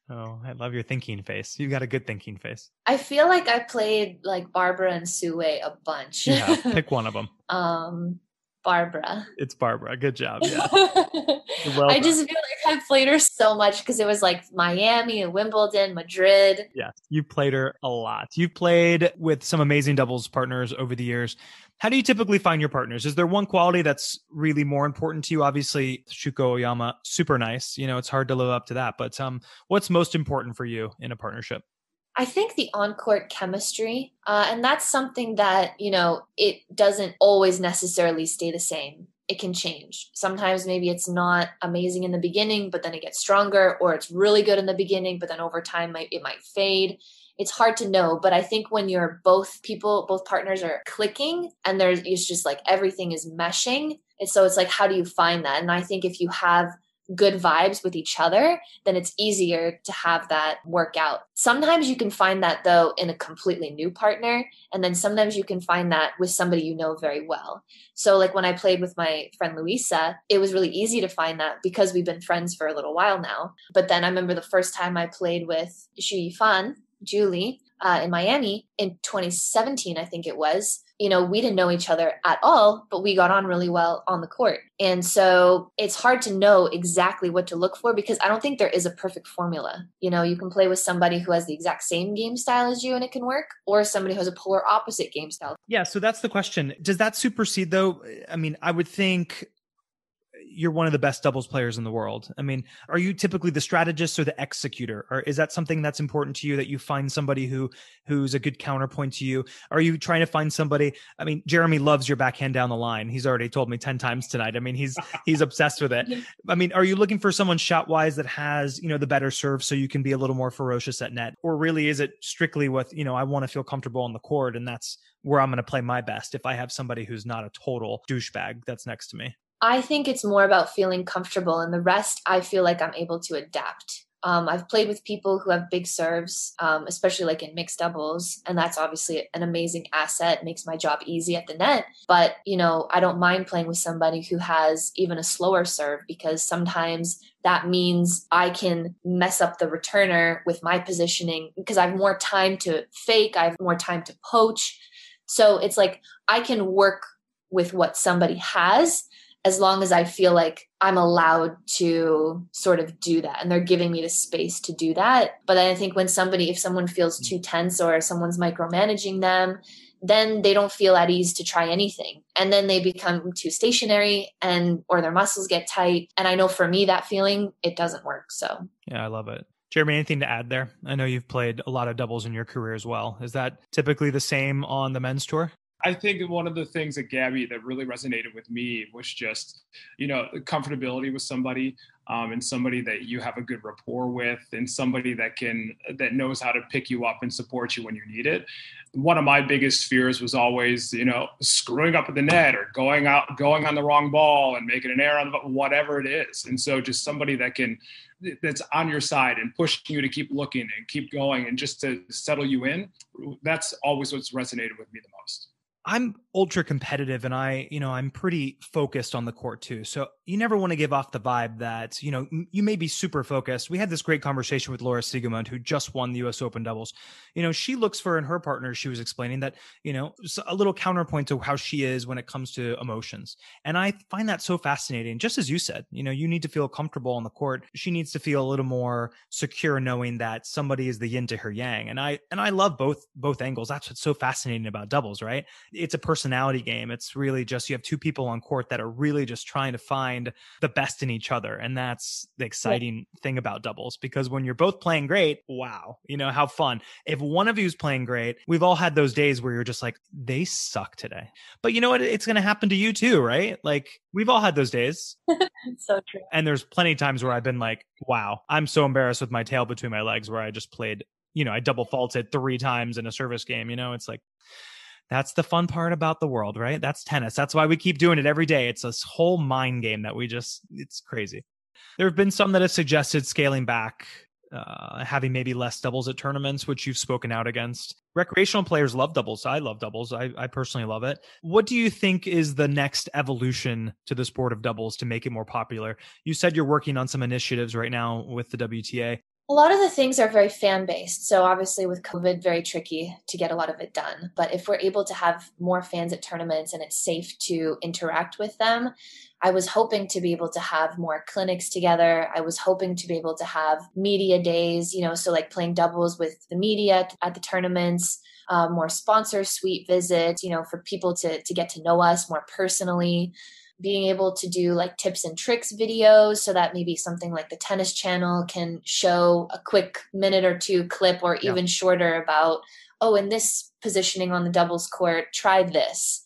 A: Oh, I love your thinking face. You've got a good thinking face.
E: I feel like I played like Barbara and Sue a bunch.
A: yeah, pick [laughs] one of them.
E: um, Barbara.
A: It's Barbara. Good job. Yeah. [laughs]
E: well I just feel like I've played her so much because it was like Miami and Wimbledon, Madrid.
A: Yeah, you played her a lot. You've played with some amazing doubles partners over the years. How do you typically find your partners? Is there one quality that's really more important to you? Obviously, Shuko Aoyama, super nice. You know, it's hard to live up to that. But um, what's most important for you in a partnership?
E: I think the on court chemistry, uh, and that's something that, you know, it doesn't always necessarily stay the same. it can change. Sometimes maybe it's not amazing in the beginning, but then it gets stronger, or it's really good in the beginning, but then over time might, it might fade. It's hard to know, but I think when you're both people, both partners are clicking and there's it's just like everything is meshing. And so it's like, how do you find that? And I think if you have good vibes with each other, then it's easier to have that work out. Sometimes you can find that though in a completely new partner. And then sometimes you can find that with somebody you know very well. So, like when I played with my friend Louisa, it was really easy to find that because we've been friends for a little while now. But then I remember the first time I played with Xu Yifan, Julie, uh, in Miami in 2017, I think it was you know, we didn't know each other at all, but we got on really well on the court. And so it's hard to know exactly what to look for because I don't think there is a perfect formula. You know, you can play with somebody who has the exact same game style as you and it can work, or somebody who has a polar opposite game style.
A: Yeah. So that's the question. Does that supersede though? I mean, I would think you're one of the best doubles players in the world. I mean, are you typically the strategist or the executor? Or is that something that's important to you that you find somebody who who's a good counterpoint to you? Are you trying to find somebody? I mean, Jeremy loves your backhand down the line. He's already told me 10 times tonight. I mean, he's [laughs] he's obsessed with it. I mean, are you looking for someone shot wise that has, you know, the better serve so you can be a little more ferocious at net? Or really is it strictly with, you know, I want to feel comfortable on the court and that's where I'm going to play my best if I have somebody who's not a total douchebag that's next to me?
E: I think it's more about feeling comfortable, and the rest I feel like I'm able to adapt. Um, I've played with people who have big serves, um, especially like in mixed doubles, and that's obviously an amazing asset. Makes my job easy at the net. But you know, I don't mind playing with somebody who has even a slower serve because sometimes that means I can mess up the returner with my positioning because I have more time to fake. I have more time to poach. So it's like I can work with what somebody has as long as I feel like I'm allowed to sort of do that and they're giving me the space to do that. But I think when somebody, if someone feels too tense or someone's micromanaging them, then they don't feel at ease to try anything. And then they become too stationary and or their muscles get tight. And I know for me that feeling, it doesn't work. So
A: yeah, I love it. Jeremy, anything to add there? I know you've played a lot of doubles in your career as well. Is that typically the same on the men's tour?
D: I think one of the things that Gabby that really resonated with me was just, you know, comfortability with somebody um, and somebody that you have a good rapport with and somebody that can that knows how to pick you up and support you when you need it. One of my biggest fears was always, you know, screwing up at the net or going out, going on the wrong ball and making an error on whatever it is. And so just somebody that can that's on your side and pushing you to keep looking and keep going and just to settle you in. That's always what's resonated with me the most.
A: I'm ultra competitive and I, you know, I'm pretty focused on the court too. So you never want to give off the vibe that, you know, you may be super focused. We had this great conversation with Laura Siegemund, who just won the US Open doubles. You know, she looks for in her partner, she was explaining that, you know, a little counterpoint to how she is when it comes to emotions. And I find that so fascinating. Just as you said, you know, you need to feel comfortable on the court. She needs to feel a little more secure knowing that somebody is the yin to her yang. And I, and I love both, both angles. That's what's so fascinating about doubles, right? It's a personality game. It's really just, you have two people on court that are really just trying to find the best in each other. And that's the exciting yeah. thing about doubles because when you're both playing great, wow, you know, how fun. If one of you's playing great, we've all had those days where you're just like, they suck today. But you know what? It's going to happen to you too, right? Like we've all had those days. [laughs]
E: so true.
A: And there's plenty of times where I've been like, wow, I'm so embarrassed with my tail between my legs where I just played you know, I double faulted three times in a service game. You know, it's like that's the fun part about the world, right? That's tennis. That's why we keep doing it every day. It's this whole mind game that we just, it's crazy. There have been some that have suggested scaling back, uh, having maybe less doubles at tournaments, which you've spoken out against. Recreational players love doubles. I love doubles. I, I personally love it. What do you think is the next evolution to the sport of doubles to make it more popular? You said you're working on some initiatives right now with the WTA
E: a lot of the things are very fan based. So obviously with COVID, very tricky to get a lot of it done. But if we're able to have more fans at tournaments and it's safe to interact with them, I was hoping to be able to have more clinics together. I was hoping to be able to have media days, you know, so like playing doubles with the media at the tournaments. Uh, more sponsor suite visits, you know, for people to to get to know us more personally being able to do like tips and tricks videos so that maybe something like the tennis channel can show a quick minute or two clip or even yeah. shorter about oh in this positioning on the doubles court try this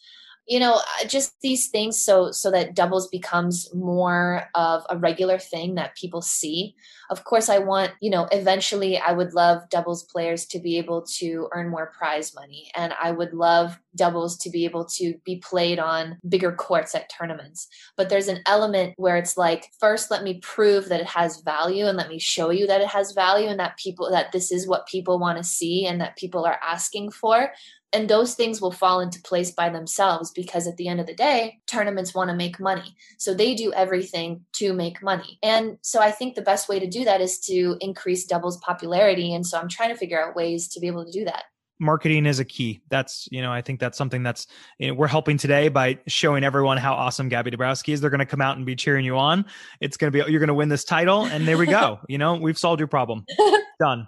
E: you know uh, just these things so so that doubles becomes more of a regular thing that people see. Of course i want you know eventually i would love doubles players to be able to earn more prize money and i would love doubles to be able to be played on bigger courts at tournaments. But there's an element where it's like first let me prove that it has value and let me show you that it has value and that people that this is what people want to see and that people are asking for and those things will fall into place by themselves because at the end of the day tournaments want to make money. So they do everything to make money. And so i think the best way to do that is to increase doubles popularity. And so i'm trying to figure out ways to be able to do that.
A: Marketing is a key. That's you know i think that's something that's you know, we're helping today by showing everyone how awesome gabby dabrowski is. They're going to come out and be cheering you on. It's going to be you're going to win this title and there we go. [laughs] You know we've solved your problem. [laughs] Done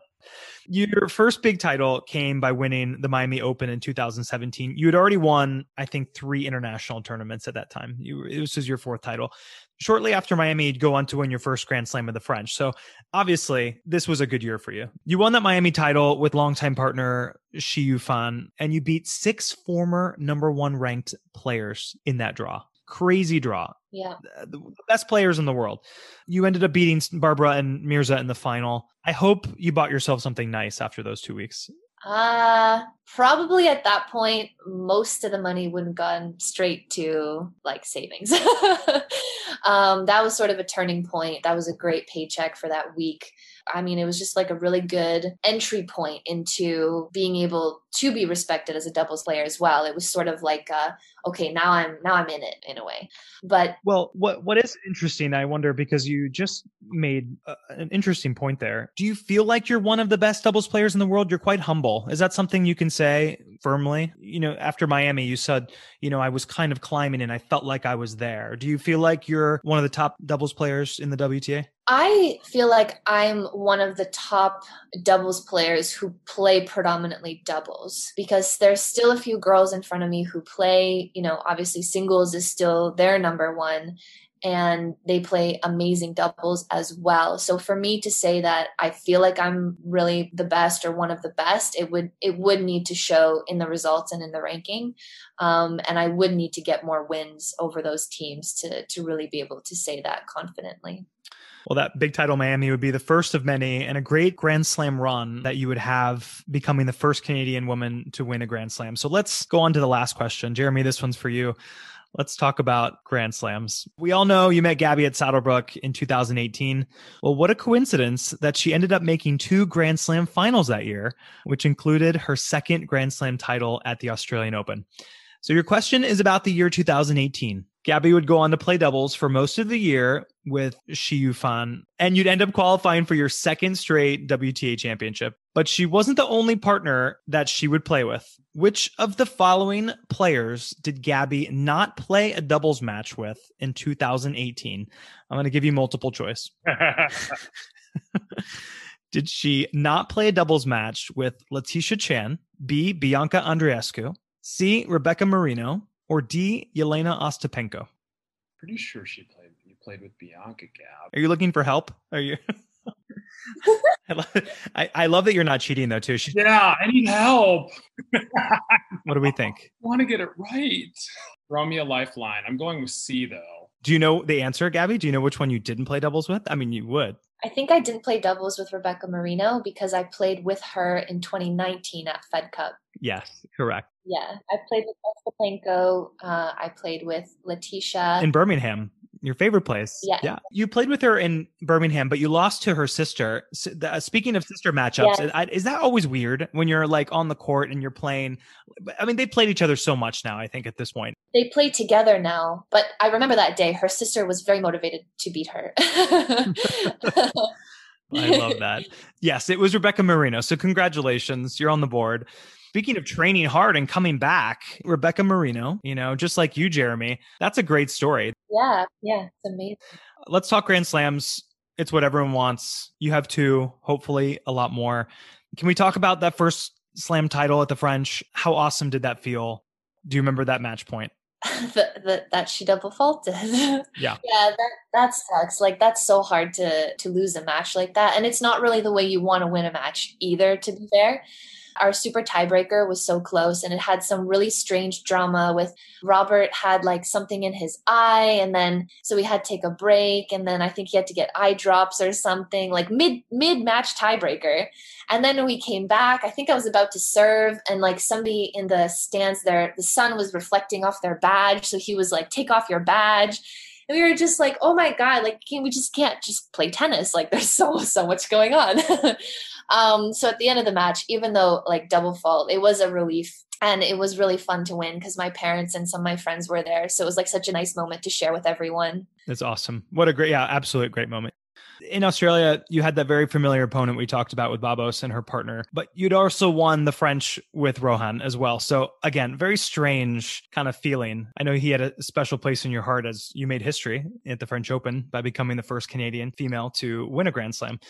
A: your first big title came by winning the Miami Open in 2017. You had already won, I think, three international tournaments at that time. You, this was your fourth title. Shortly after Miami, you'd go on to win your first Grand Slam of the French. So obviously, this was a good year for you. You won that Miami title with longtime partner Xu Yifan, and you beat six former number one ranked players in that draw crazy draw.
E: Yeah.
A: The best players in the world. You ended up beating Barbara and Mirza in the final. I hope you bought yourself something nice after those two weeks.
E: Uh probably at that point most of the money would have gone straight to like savings. [laughs] um that was sort of a turning point. That was a great paycheck for that week. I mean, it was just like a really good entry point into being able to be respected as a doubles player as well. It was sort of like, uh, okay, now I'm now I'm in it in a way. But
A: well, what what is interesting, I wonder, because you just made a, an interesting point there. Do you feel like you're one of the best doubles players in the world? You're quite humble. Is that something you can say firmly? You know, after Miami, you said, you know, I was kind of climbing and I felt like I was there. Do you feel like you're one of the top doubles players in the WTA?
E: I feel like I'm one of the top doubles players who play predominantly doubles because there's still a few girls in front of me who play, you know, obviously singles is still their number one and they play amazing doubles as well. So for me to say that I feel like I'm really the best or one of the best, it would it would need to show in the results and in the ranking, um, and I would need to get more wins over those teams to to really be able to say that confidently.
A: Well, that big title Miami would be the first of many and a great Grand Slam run that you would have becoming the first Canadian woman to win a Grand Slam. So let's go on to the last question. Jeremy, this one's for you. Let's talk about Grand Slams. We all know you met Gabby at Saddlebrook in 2018. Well, what a coincidence that she ended up making two Grand Slam finals that year, which included her second Grand Slam title at the Australian Open. So, your question is about the year 2018. Gabby would go on to play doubles for most of the year with Xu Yifan, and you'd end up qualifying for your second straight WTA championship. But she wasn't the only partner that she would play with. Which of the following players did Gabby not play a doubles match with in 2018? I'm going to give you multiple choice. [laughs] [laughs] did she not play a doubles match with Latisha Chan, B. Bianca Andreescu, C. Rebecca Marino, or D. Jelena Ostapenko?
D: Pretty sure she played. You played with Bianca Gab.
A: Are you looking for help? Are you? [laughs] I, love, I, I, love that you're not cheating though too.
D: She, yeah, I need help. [laughs] [laughs]
A: what do we think? I
D: want to get it right. Throw me a lifeline. I'm going with C though.
A: Do you know the answer, Gabby? Do you know which one you didn't play doubles with? I mean, you would.
E: I think I didn't play doubles with Rebecca Marino because I played with her in 2019 at Fed Cup.
A: Yes, correct.
E: Yeah, I played with Ostapenko. Uh, I played with Latisha
A: in Birmingham your favorite place.
E: Yeah.
A: Yeah. You played with her in Birmingham, but you lost to her sister. Uh, speaking of sister matchups, yeah. is that always weird when you're like on the court and you're playing? I mean, they played each other so much now, I think, at this point.
E: They play together now, but I remember that day. Her sister was very motivated to beat her. [laughs]
A: I love that. Yes, it was Rebecca Marino. So, congratulations. You're on the board. Speaking of training hard and coming back, Rebecca Marino, you know, just like you, Jeremy, that's a great story.
E: Yeah, yeah, it's amazing.
A: Let's talk Grand Slams. It's what everyone wants. You have two, hopefully a lot more. Can we talk about that first slam title at the French? How awesome did that feel? Do you remember that match point? [laughs]
E: the, the, that she double faulted. [laughs]
A: yeah.
E: Yeah, that that sucks. Like that's so hard to to lose a match like that. And it's not really the way you want to win a match either, to be fair. Our super tiebreaker was so close and it had some really strange drama with Robert had like something in his eye and then so we had to take a break and then I think he had to get eye drops or something like mid mid match tiebreaker. And then we came back. I think I was about to serve and like somebody in the stands there, the sun was reflecting off their badge. So he was like, take off your badge and we were just like oh my god like we just can't just play tennis like there's so so much going on [laughs] um so at the end of the match even though like double fault it was a relief and it was really fun to win because my parents and some of my friends were there so it was like such a nice moment to share with everyone
A: that's awesome what a great yeah absolute great moment in Australia, you had that very familiar opponent we talked about with Babos and her partner, but you'd also won the French with Rohan as well. So again, very strange kind of feeling. I know he had a special place in your heart as you made history at the French Open by becoming the first Canadian female to win a Grand Slam.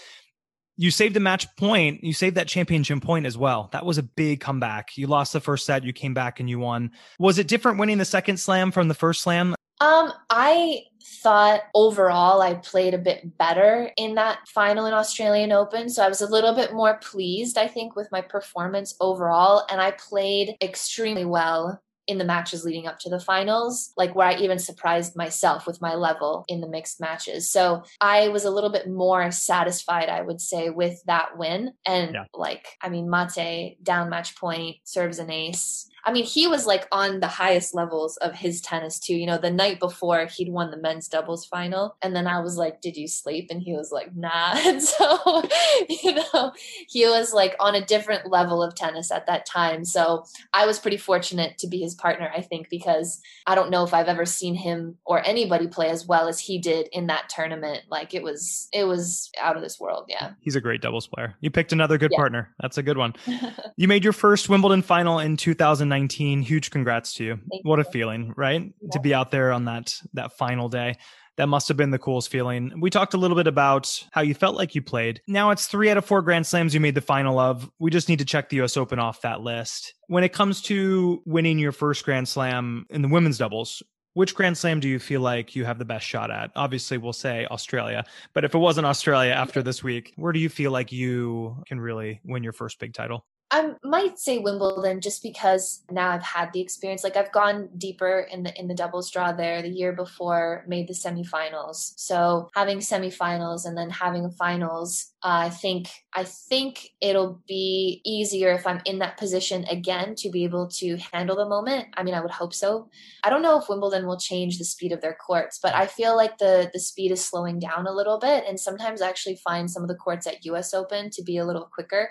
A: You saved a match point. You saved that championship point as well. That was a big comeback. You lost the first set, you came back and you won. Was it different winning the second slam from the first slam?
E: Um, I thought overall I played a bit better in that final in Australian Open. So I was a little bit more pleased, I think, with my performance overall. And I played extremely well in the matches leading up to the finals, like where I even surprised myself with my level in the mixed matches. So I was a little bit more satisfied, I would say, with that win. And yeah. like, I mean, Mate down match point serves an ace. I mean, he was like on the highest levels of his tennis too. You know, the night before he'd won the men's doubles final. And then I was like, Did you sleep? And he was like, Nah. [laughs] And so, you know, he was like on a different level of tennis at that time. So I was pretty fortunate to be his partner, I think, because I don't know if I've ever seen him or anybody play as well as he did in that tournament. Like it was, it was out of this world. Yeah.
A: He's a great doubles player. You picked another good yeah. partner. That's a good one. [laughs] you made your first Wimbledon final in 2000. 2019. Huge congrats to you. Thank what a feeling, right? Yeah. To be out there on that that final day. That must have been the coolest feeling. We talked a little bit about how you felt like you played. Now it's three out of four Grand Slams you made the final of. We just need to check the US Open off that list. When it comes to winning your first Grand Slam in the women's doubles, which Grand Slam do you feel like you have the best shot at? Obviously, we'll say Australia, but if it wasn't Australia after this week, where do you feel like you can really win your first big title?
E: I might say Wimbledon just because now I've had the experience. Like I've gone deeper in the in the doubles draw there. The year before made the semifinals. So having semifinals and then having finals, uh, I think I think it'll be easier if I'm in that position again to be able to handle the moment. I mean, I would hope so. I don't know if Wimbledon will change the speed of their courts, but I feel like the the speed is slowing down a little bit, and sometimes I actually find some of the courts at U.S. Open to be a little quicker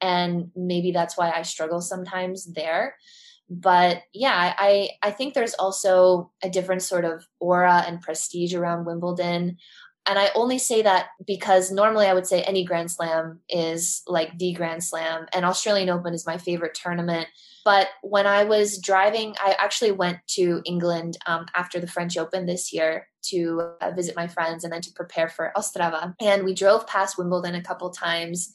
E: and maybe that's why I struggle sometimes there. But yeah, I I think there's also a different sort of aura and prestige around Wimbledon. And I only say that because normally I would say any Grand Slam is like the Grand Slam, and Australian Open is my favorite tournament. But when I was driving, I actually went to England um, after the French Open this year to uh, visit my friends and then to prepare for Ostrava. And we drove past Wimbledon a couple times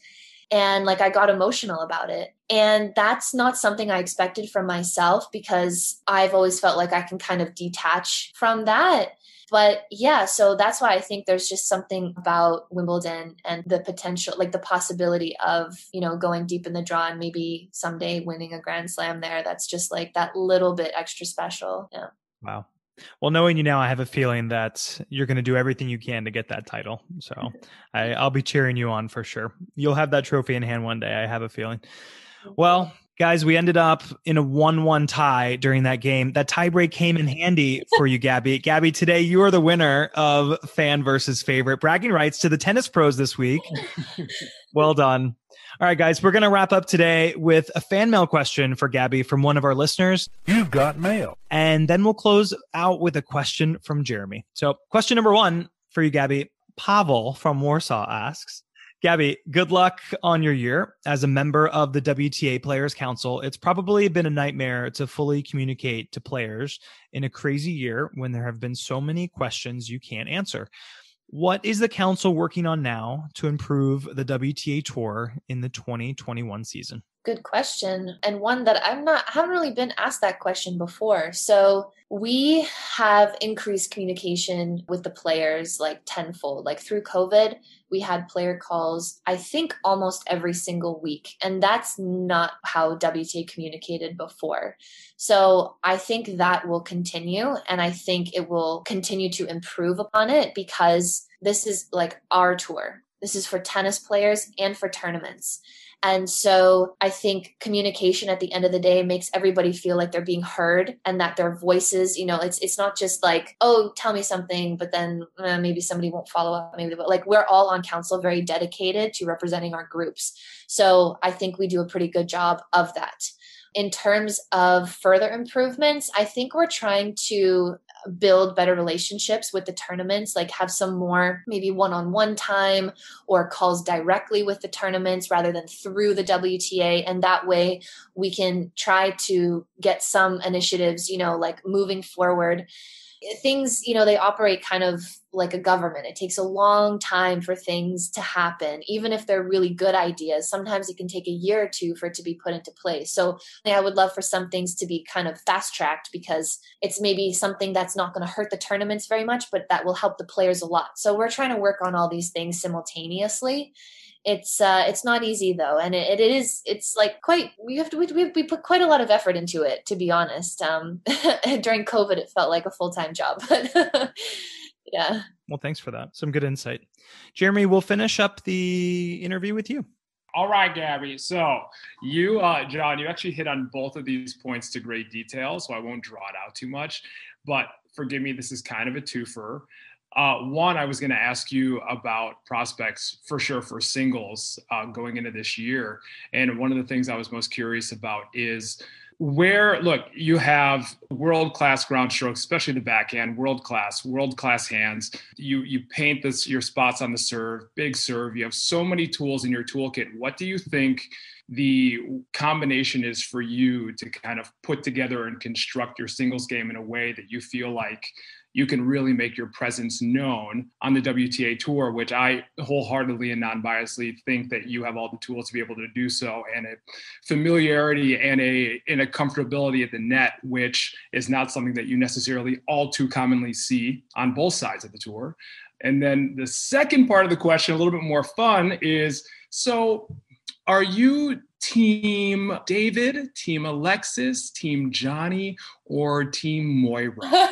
E: and like I got emotional about it. And that's not something I expected from myself because I've always felt like I can kind of detach from that. But yeah, so that's why I think there's just something about Wimbledon and the potential, like the possibility of, you know, going deep in the draw and maybe someday winning a Grand Slam there. That's just like that little bit extra special. Yeah.
A: Wow. Well, knowing you now, I have a feeling that you're going to do everything you can to get that title. So [laughs] I, I'll be cheering you on for sure. You'll have that trophy in hand one day. I have a feeling. Well, guys, we ended up in a 1 1 tie during that game. That tiebreak came in handy for you, Gabby. Gabby, today you are the winner of fan versus favorite. Bragging rights to the tennis pros this week. [laughs] well done. All right, guys, we're going to wrap up today with a fan mail question for Gabby from one of our listeners.
F: You've got mail.
A: And then we'll close out with a question from Jeremy. So, question number one for you, Gabby. Pavel from Warsaw asks, Gabby, good luck on your year. As a member of the WTA Players Council, it's probably been a nightmare to fully communicate to players in a crazy year when there have been so many questions you can't answer. What is the council working on now to improve the WTA tour in the 2021 season?
E: Good question and one that i'm not I haven't really been asked that question before. So we have increased communication with the players like tenfold. Like through covid we had player calls i think almost every single week and that's not how wta communicated before. So i think that will continue and i think it will continue to improve upon it because this is like our tour. This is for tennis players and for tournaments and so I think communication at the end of the day makes everybody feel like they're being heard and that their voices, you know, it's it's not just like, oh, tell me something, but then uh, maybe somebody won't follow up. Maybe, but like we're all on council very dedicated to representing our groups. So I think we do a pretty good job of that. In terms of further improvements, I think we're trying to build better relationships with the tournaments, like have some more maybe one on one time or calls directly with the tournaments rather than through the WTA. And that way we can try to get some initiatives, you know, like moving forward things you know they operate kind of like a government. It takes a long time for things to happen even if they're really good ideas. Sometimes it can take a year or two for it to be put into place. So i would love for some things to be kind of fast tracked because it's maybe something that's not going to hurt the tournaments very much but that will help the players a lot. So we're trying to work on all these things simultaneously it's uh it's not easy though and it, it is it's like quite we have to we, we put quite a lot of effort into it to be honest um [laughs] during covid it felt like a full-time job [laughs] but yeah
A: well thanks for that some good insight jeremy we'll finish up the interview with you
D: all right, Gabby. So you, uh, John, you actually hit on both of these points to great detail. So I won't draw it out too much. But forgive me, this is kind of a twofer. Uh, one, I was going to ask you about prospects for sure for singles uh, going into this year. And one of the things I was most curious about is where, look, you have world class ground strokes, especially the backhand, world class, world class hands. You you paint this your spots on the serve, big serve. You have so many tools in your toolkit. What do you think? the combination is for you to kind of put together and construct your singles game in a way that you feel like you can really make your presence known on the WTA tour, which I wholeheartedly and non-biasedly think that you have all the tools to be able to do so, and a familiarity and a and a comfortability at the net, which is not something that you necessarily all too commonly see on both sides of the tour. And then the second part of the question, a little bit more fun, is so are you team David, team Alexis, team Johnny, or team Moira? [laughs]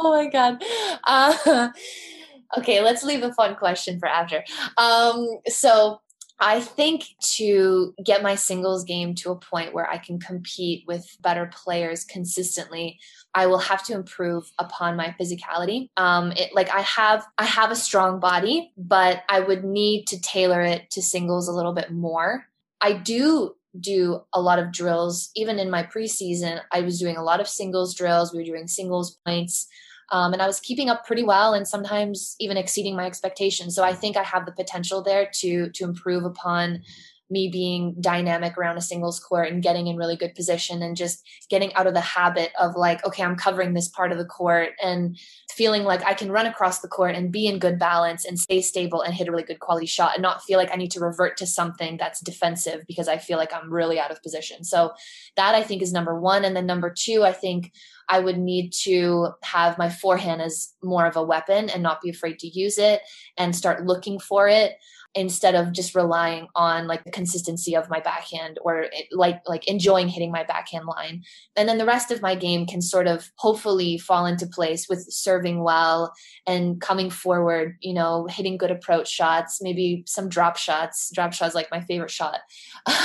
D: [laughs]
E: oh my god. Uh, [laughs] okay, let's leave a fun question for after. Um, so I think to get my singles game to a point where I can compete with better players consistently, I will have to improve upon my physicality. Um, it, like I have, I have a strong body, but I would need to tailor it to singles a little bit more. I do do a lot of drills. Even in my preseason, I was doing a lot of singles drills. We were doing singles points. Um, and I was keeping up pretty well and sometimes even exceeding my expectations. So I think I have the potential there to to improve upon me being dynamic around a singles court and getting in really good position and just getting out of the habit of like, okay, I'm covering this part of the court and feeling like I can run across the court and be in good balance and stay stable and hit a really good quality shot and not feel like I need to revert to something that's defensive because I feel like I'm really out of position. So that I think is number one. And then number two, I think I would need to have my forehand as more of a weapon and not be afraid to use it and start looking for it instead of just relying on like the consistency of my backhand or it, like like enjoying hitting my backhand line. And then the rest of my game can sort of hopefully fall into place with serving well and coming forward you know hitting good approach shots maybe some drop shots drop shots like my favorite shot. [laughs]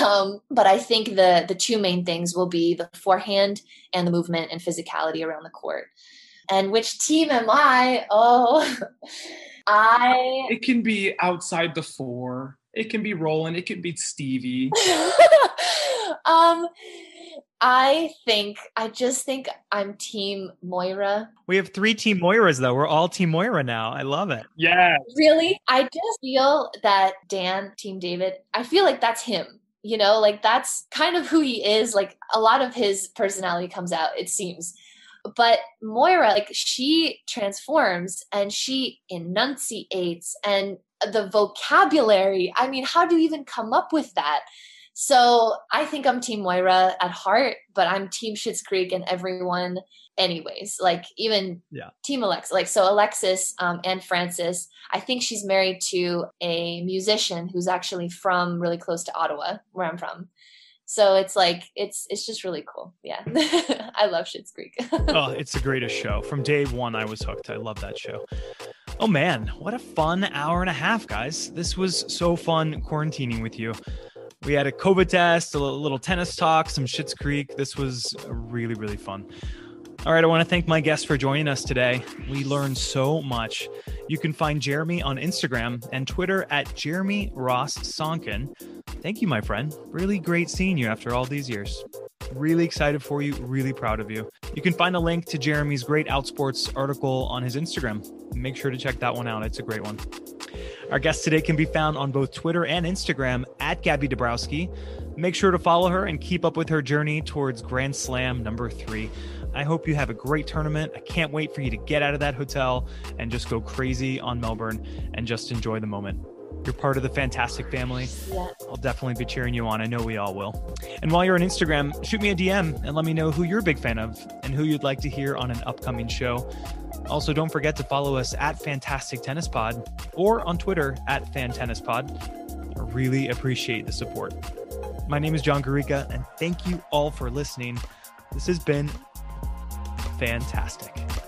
E: Um, but i think the the two main things will be the forehand and the movement and physicality around the court and which team am i oh [laughs] I
D: it can be outside the four. It can be Roland. It can be Stevie. [laughs]
E: um I think I just think I'm team Moira.
A: We have three team Moiras though. We're all team Moira now. I love it.
D: Yeah.
E: Really? I just feel that Dan, team David, I feel like that's him. You know, like that's kind of who he is. Like a lot of his personality comes out, it seems but Moira, like she transforms and she enunciates and the vocabulary. I mean, how do you even come up with that? So I think I'm Team Moira at heart, but I'm Team Schitt's Creek and everyone anyways. Like even
A: yeah.
E: Team Alexa. Like so Alexis um, and Francis, I think she's married to a musician who's actually from really close to Ottawa, where I'm from. So it's like it's it's just really cool. Yeah, [laughs] I love Schitt's Creek. [laughs]
A: oh, it's the greatest show. From day one, I was hooked. I love that show. Oh man, what a fun hour and a half, guys! This was so fun quarantining with you. We had a COVID test, a little tennis talk, some Schitt's Creek. This was really really fun. All right, I want to thank my guests for joining us today. We learned so much. You can find Jeremy on Instagram and Twitter at Jeremy Ross Sonkin. Thank you, my friend. Really great seeing you after all these years. Really excited for you, really proud of you. You can find a link to Jeremy's great Outsports article on his Instagram. Make sure to check that one out, it's a great one. Our guest today can be found on both Twitter and Instagram at Gabby Dabrowski. Make sure to follow her and keep up with her journey towards Grand Slam number three. I hope you have a great tournament. I can't wait for you to get out of that hotel and just go crazy on Melbourne and just enjoy the moment. You're part of the fantastic family.
E: Yeah.
A: I'll definitely be cheering you on. I know we all will. And while you're on Instagram, shoot me a DM and let me know who you're a big fan of and who you'd like to hear on an upcoming show. Also, don't forget to follow us at Fantastic Tennis Pod or on Twitter at Fan Tennis Pod. I really appreciate the support. My name is John Garcia, and thank you all for listening. This has been fantastic.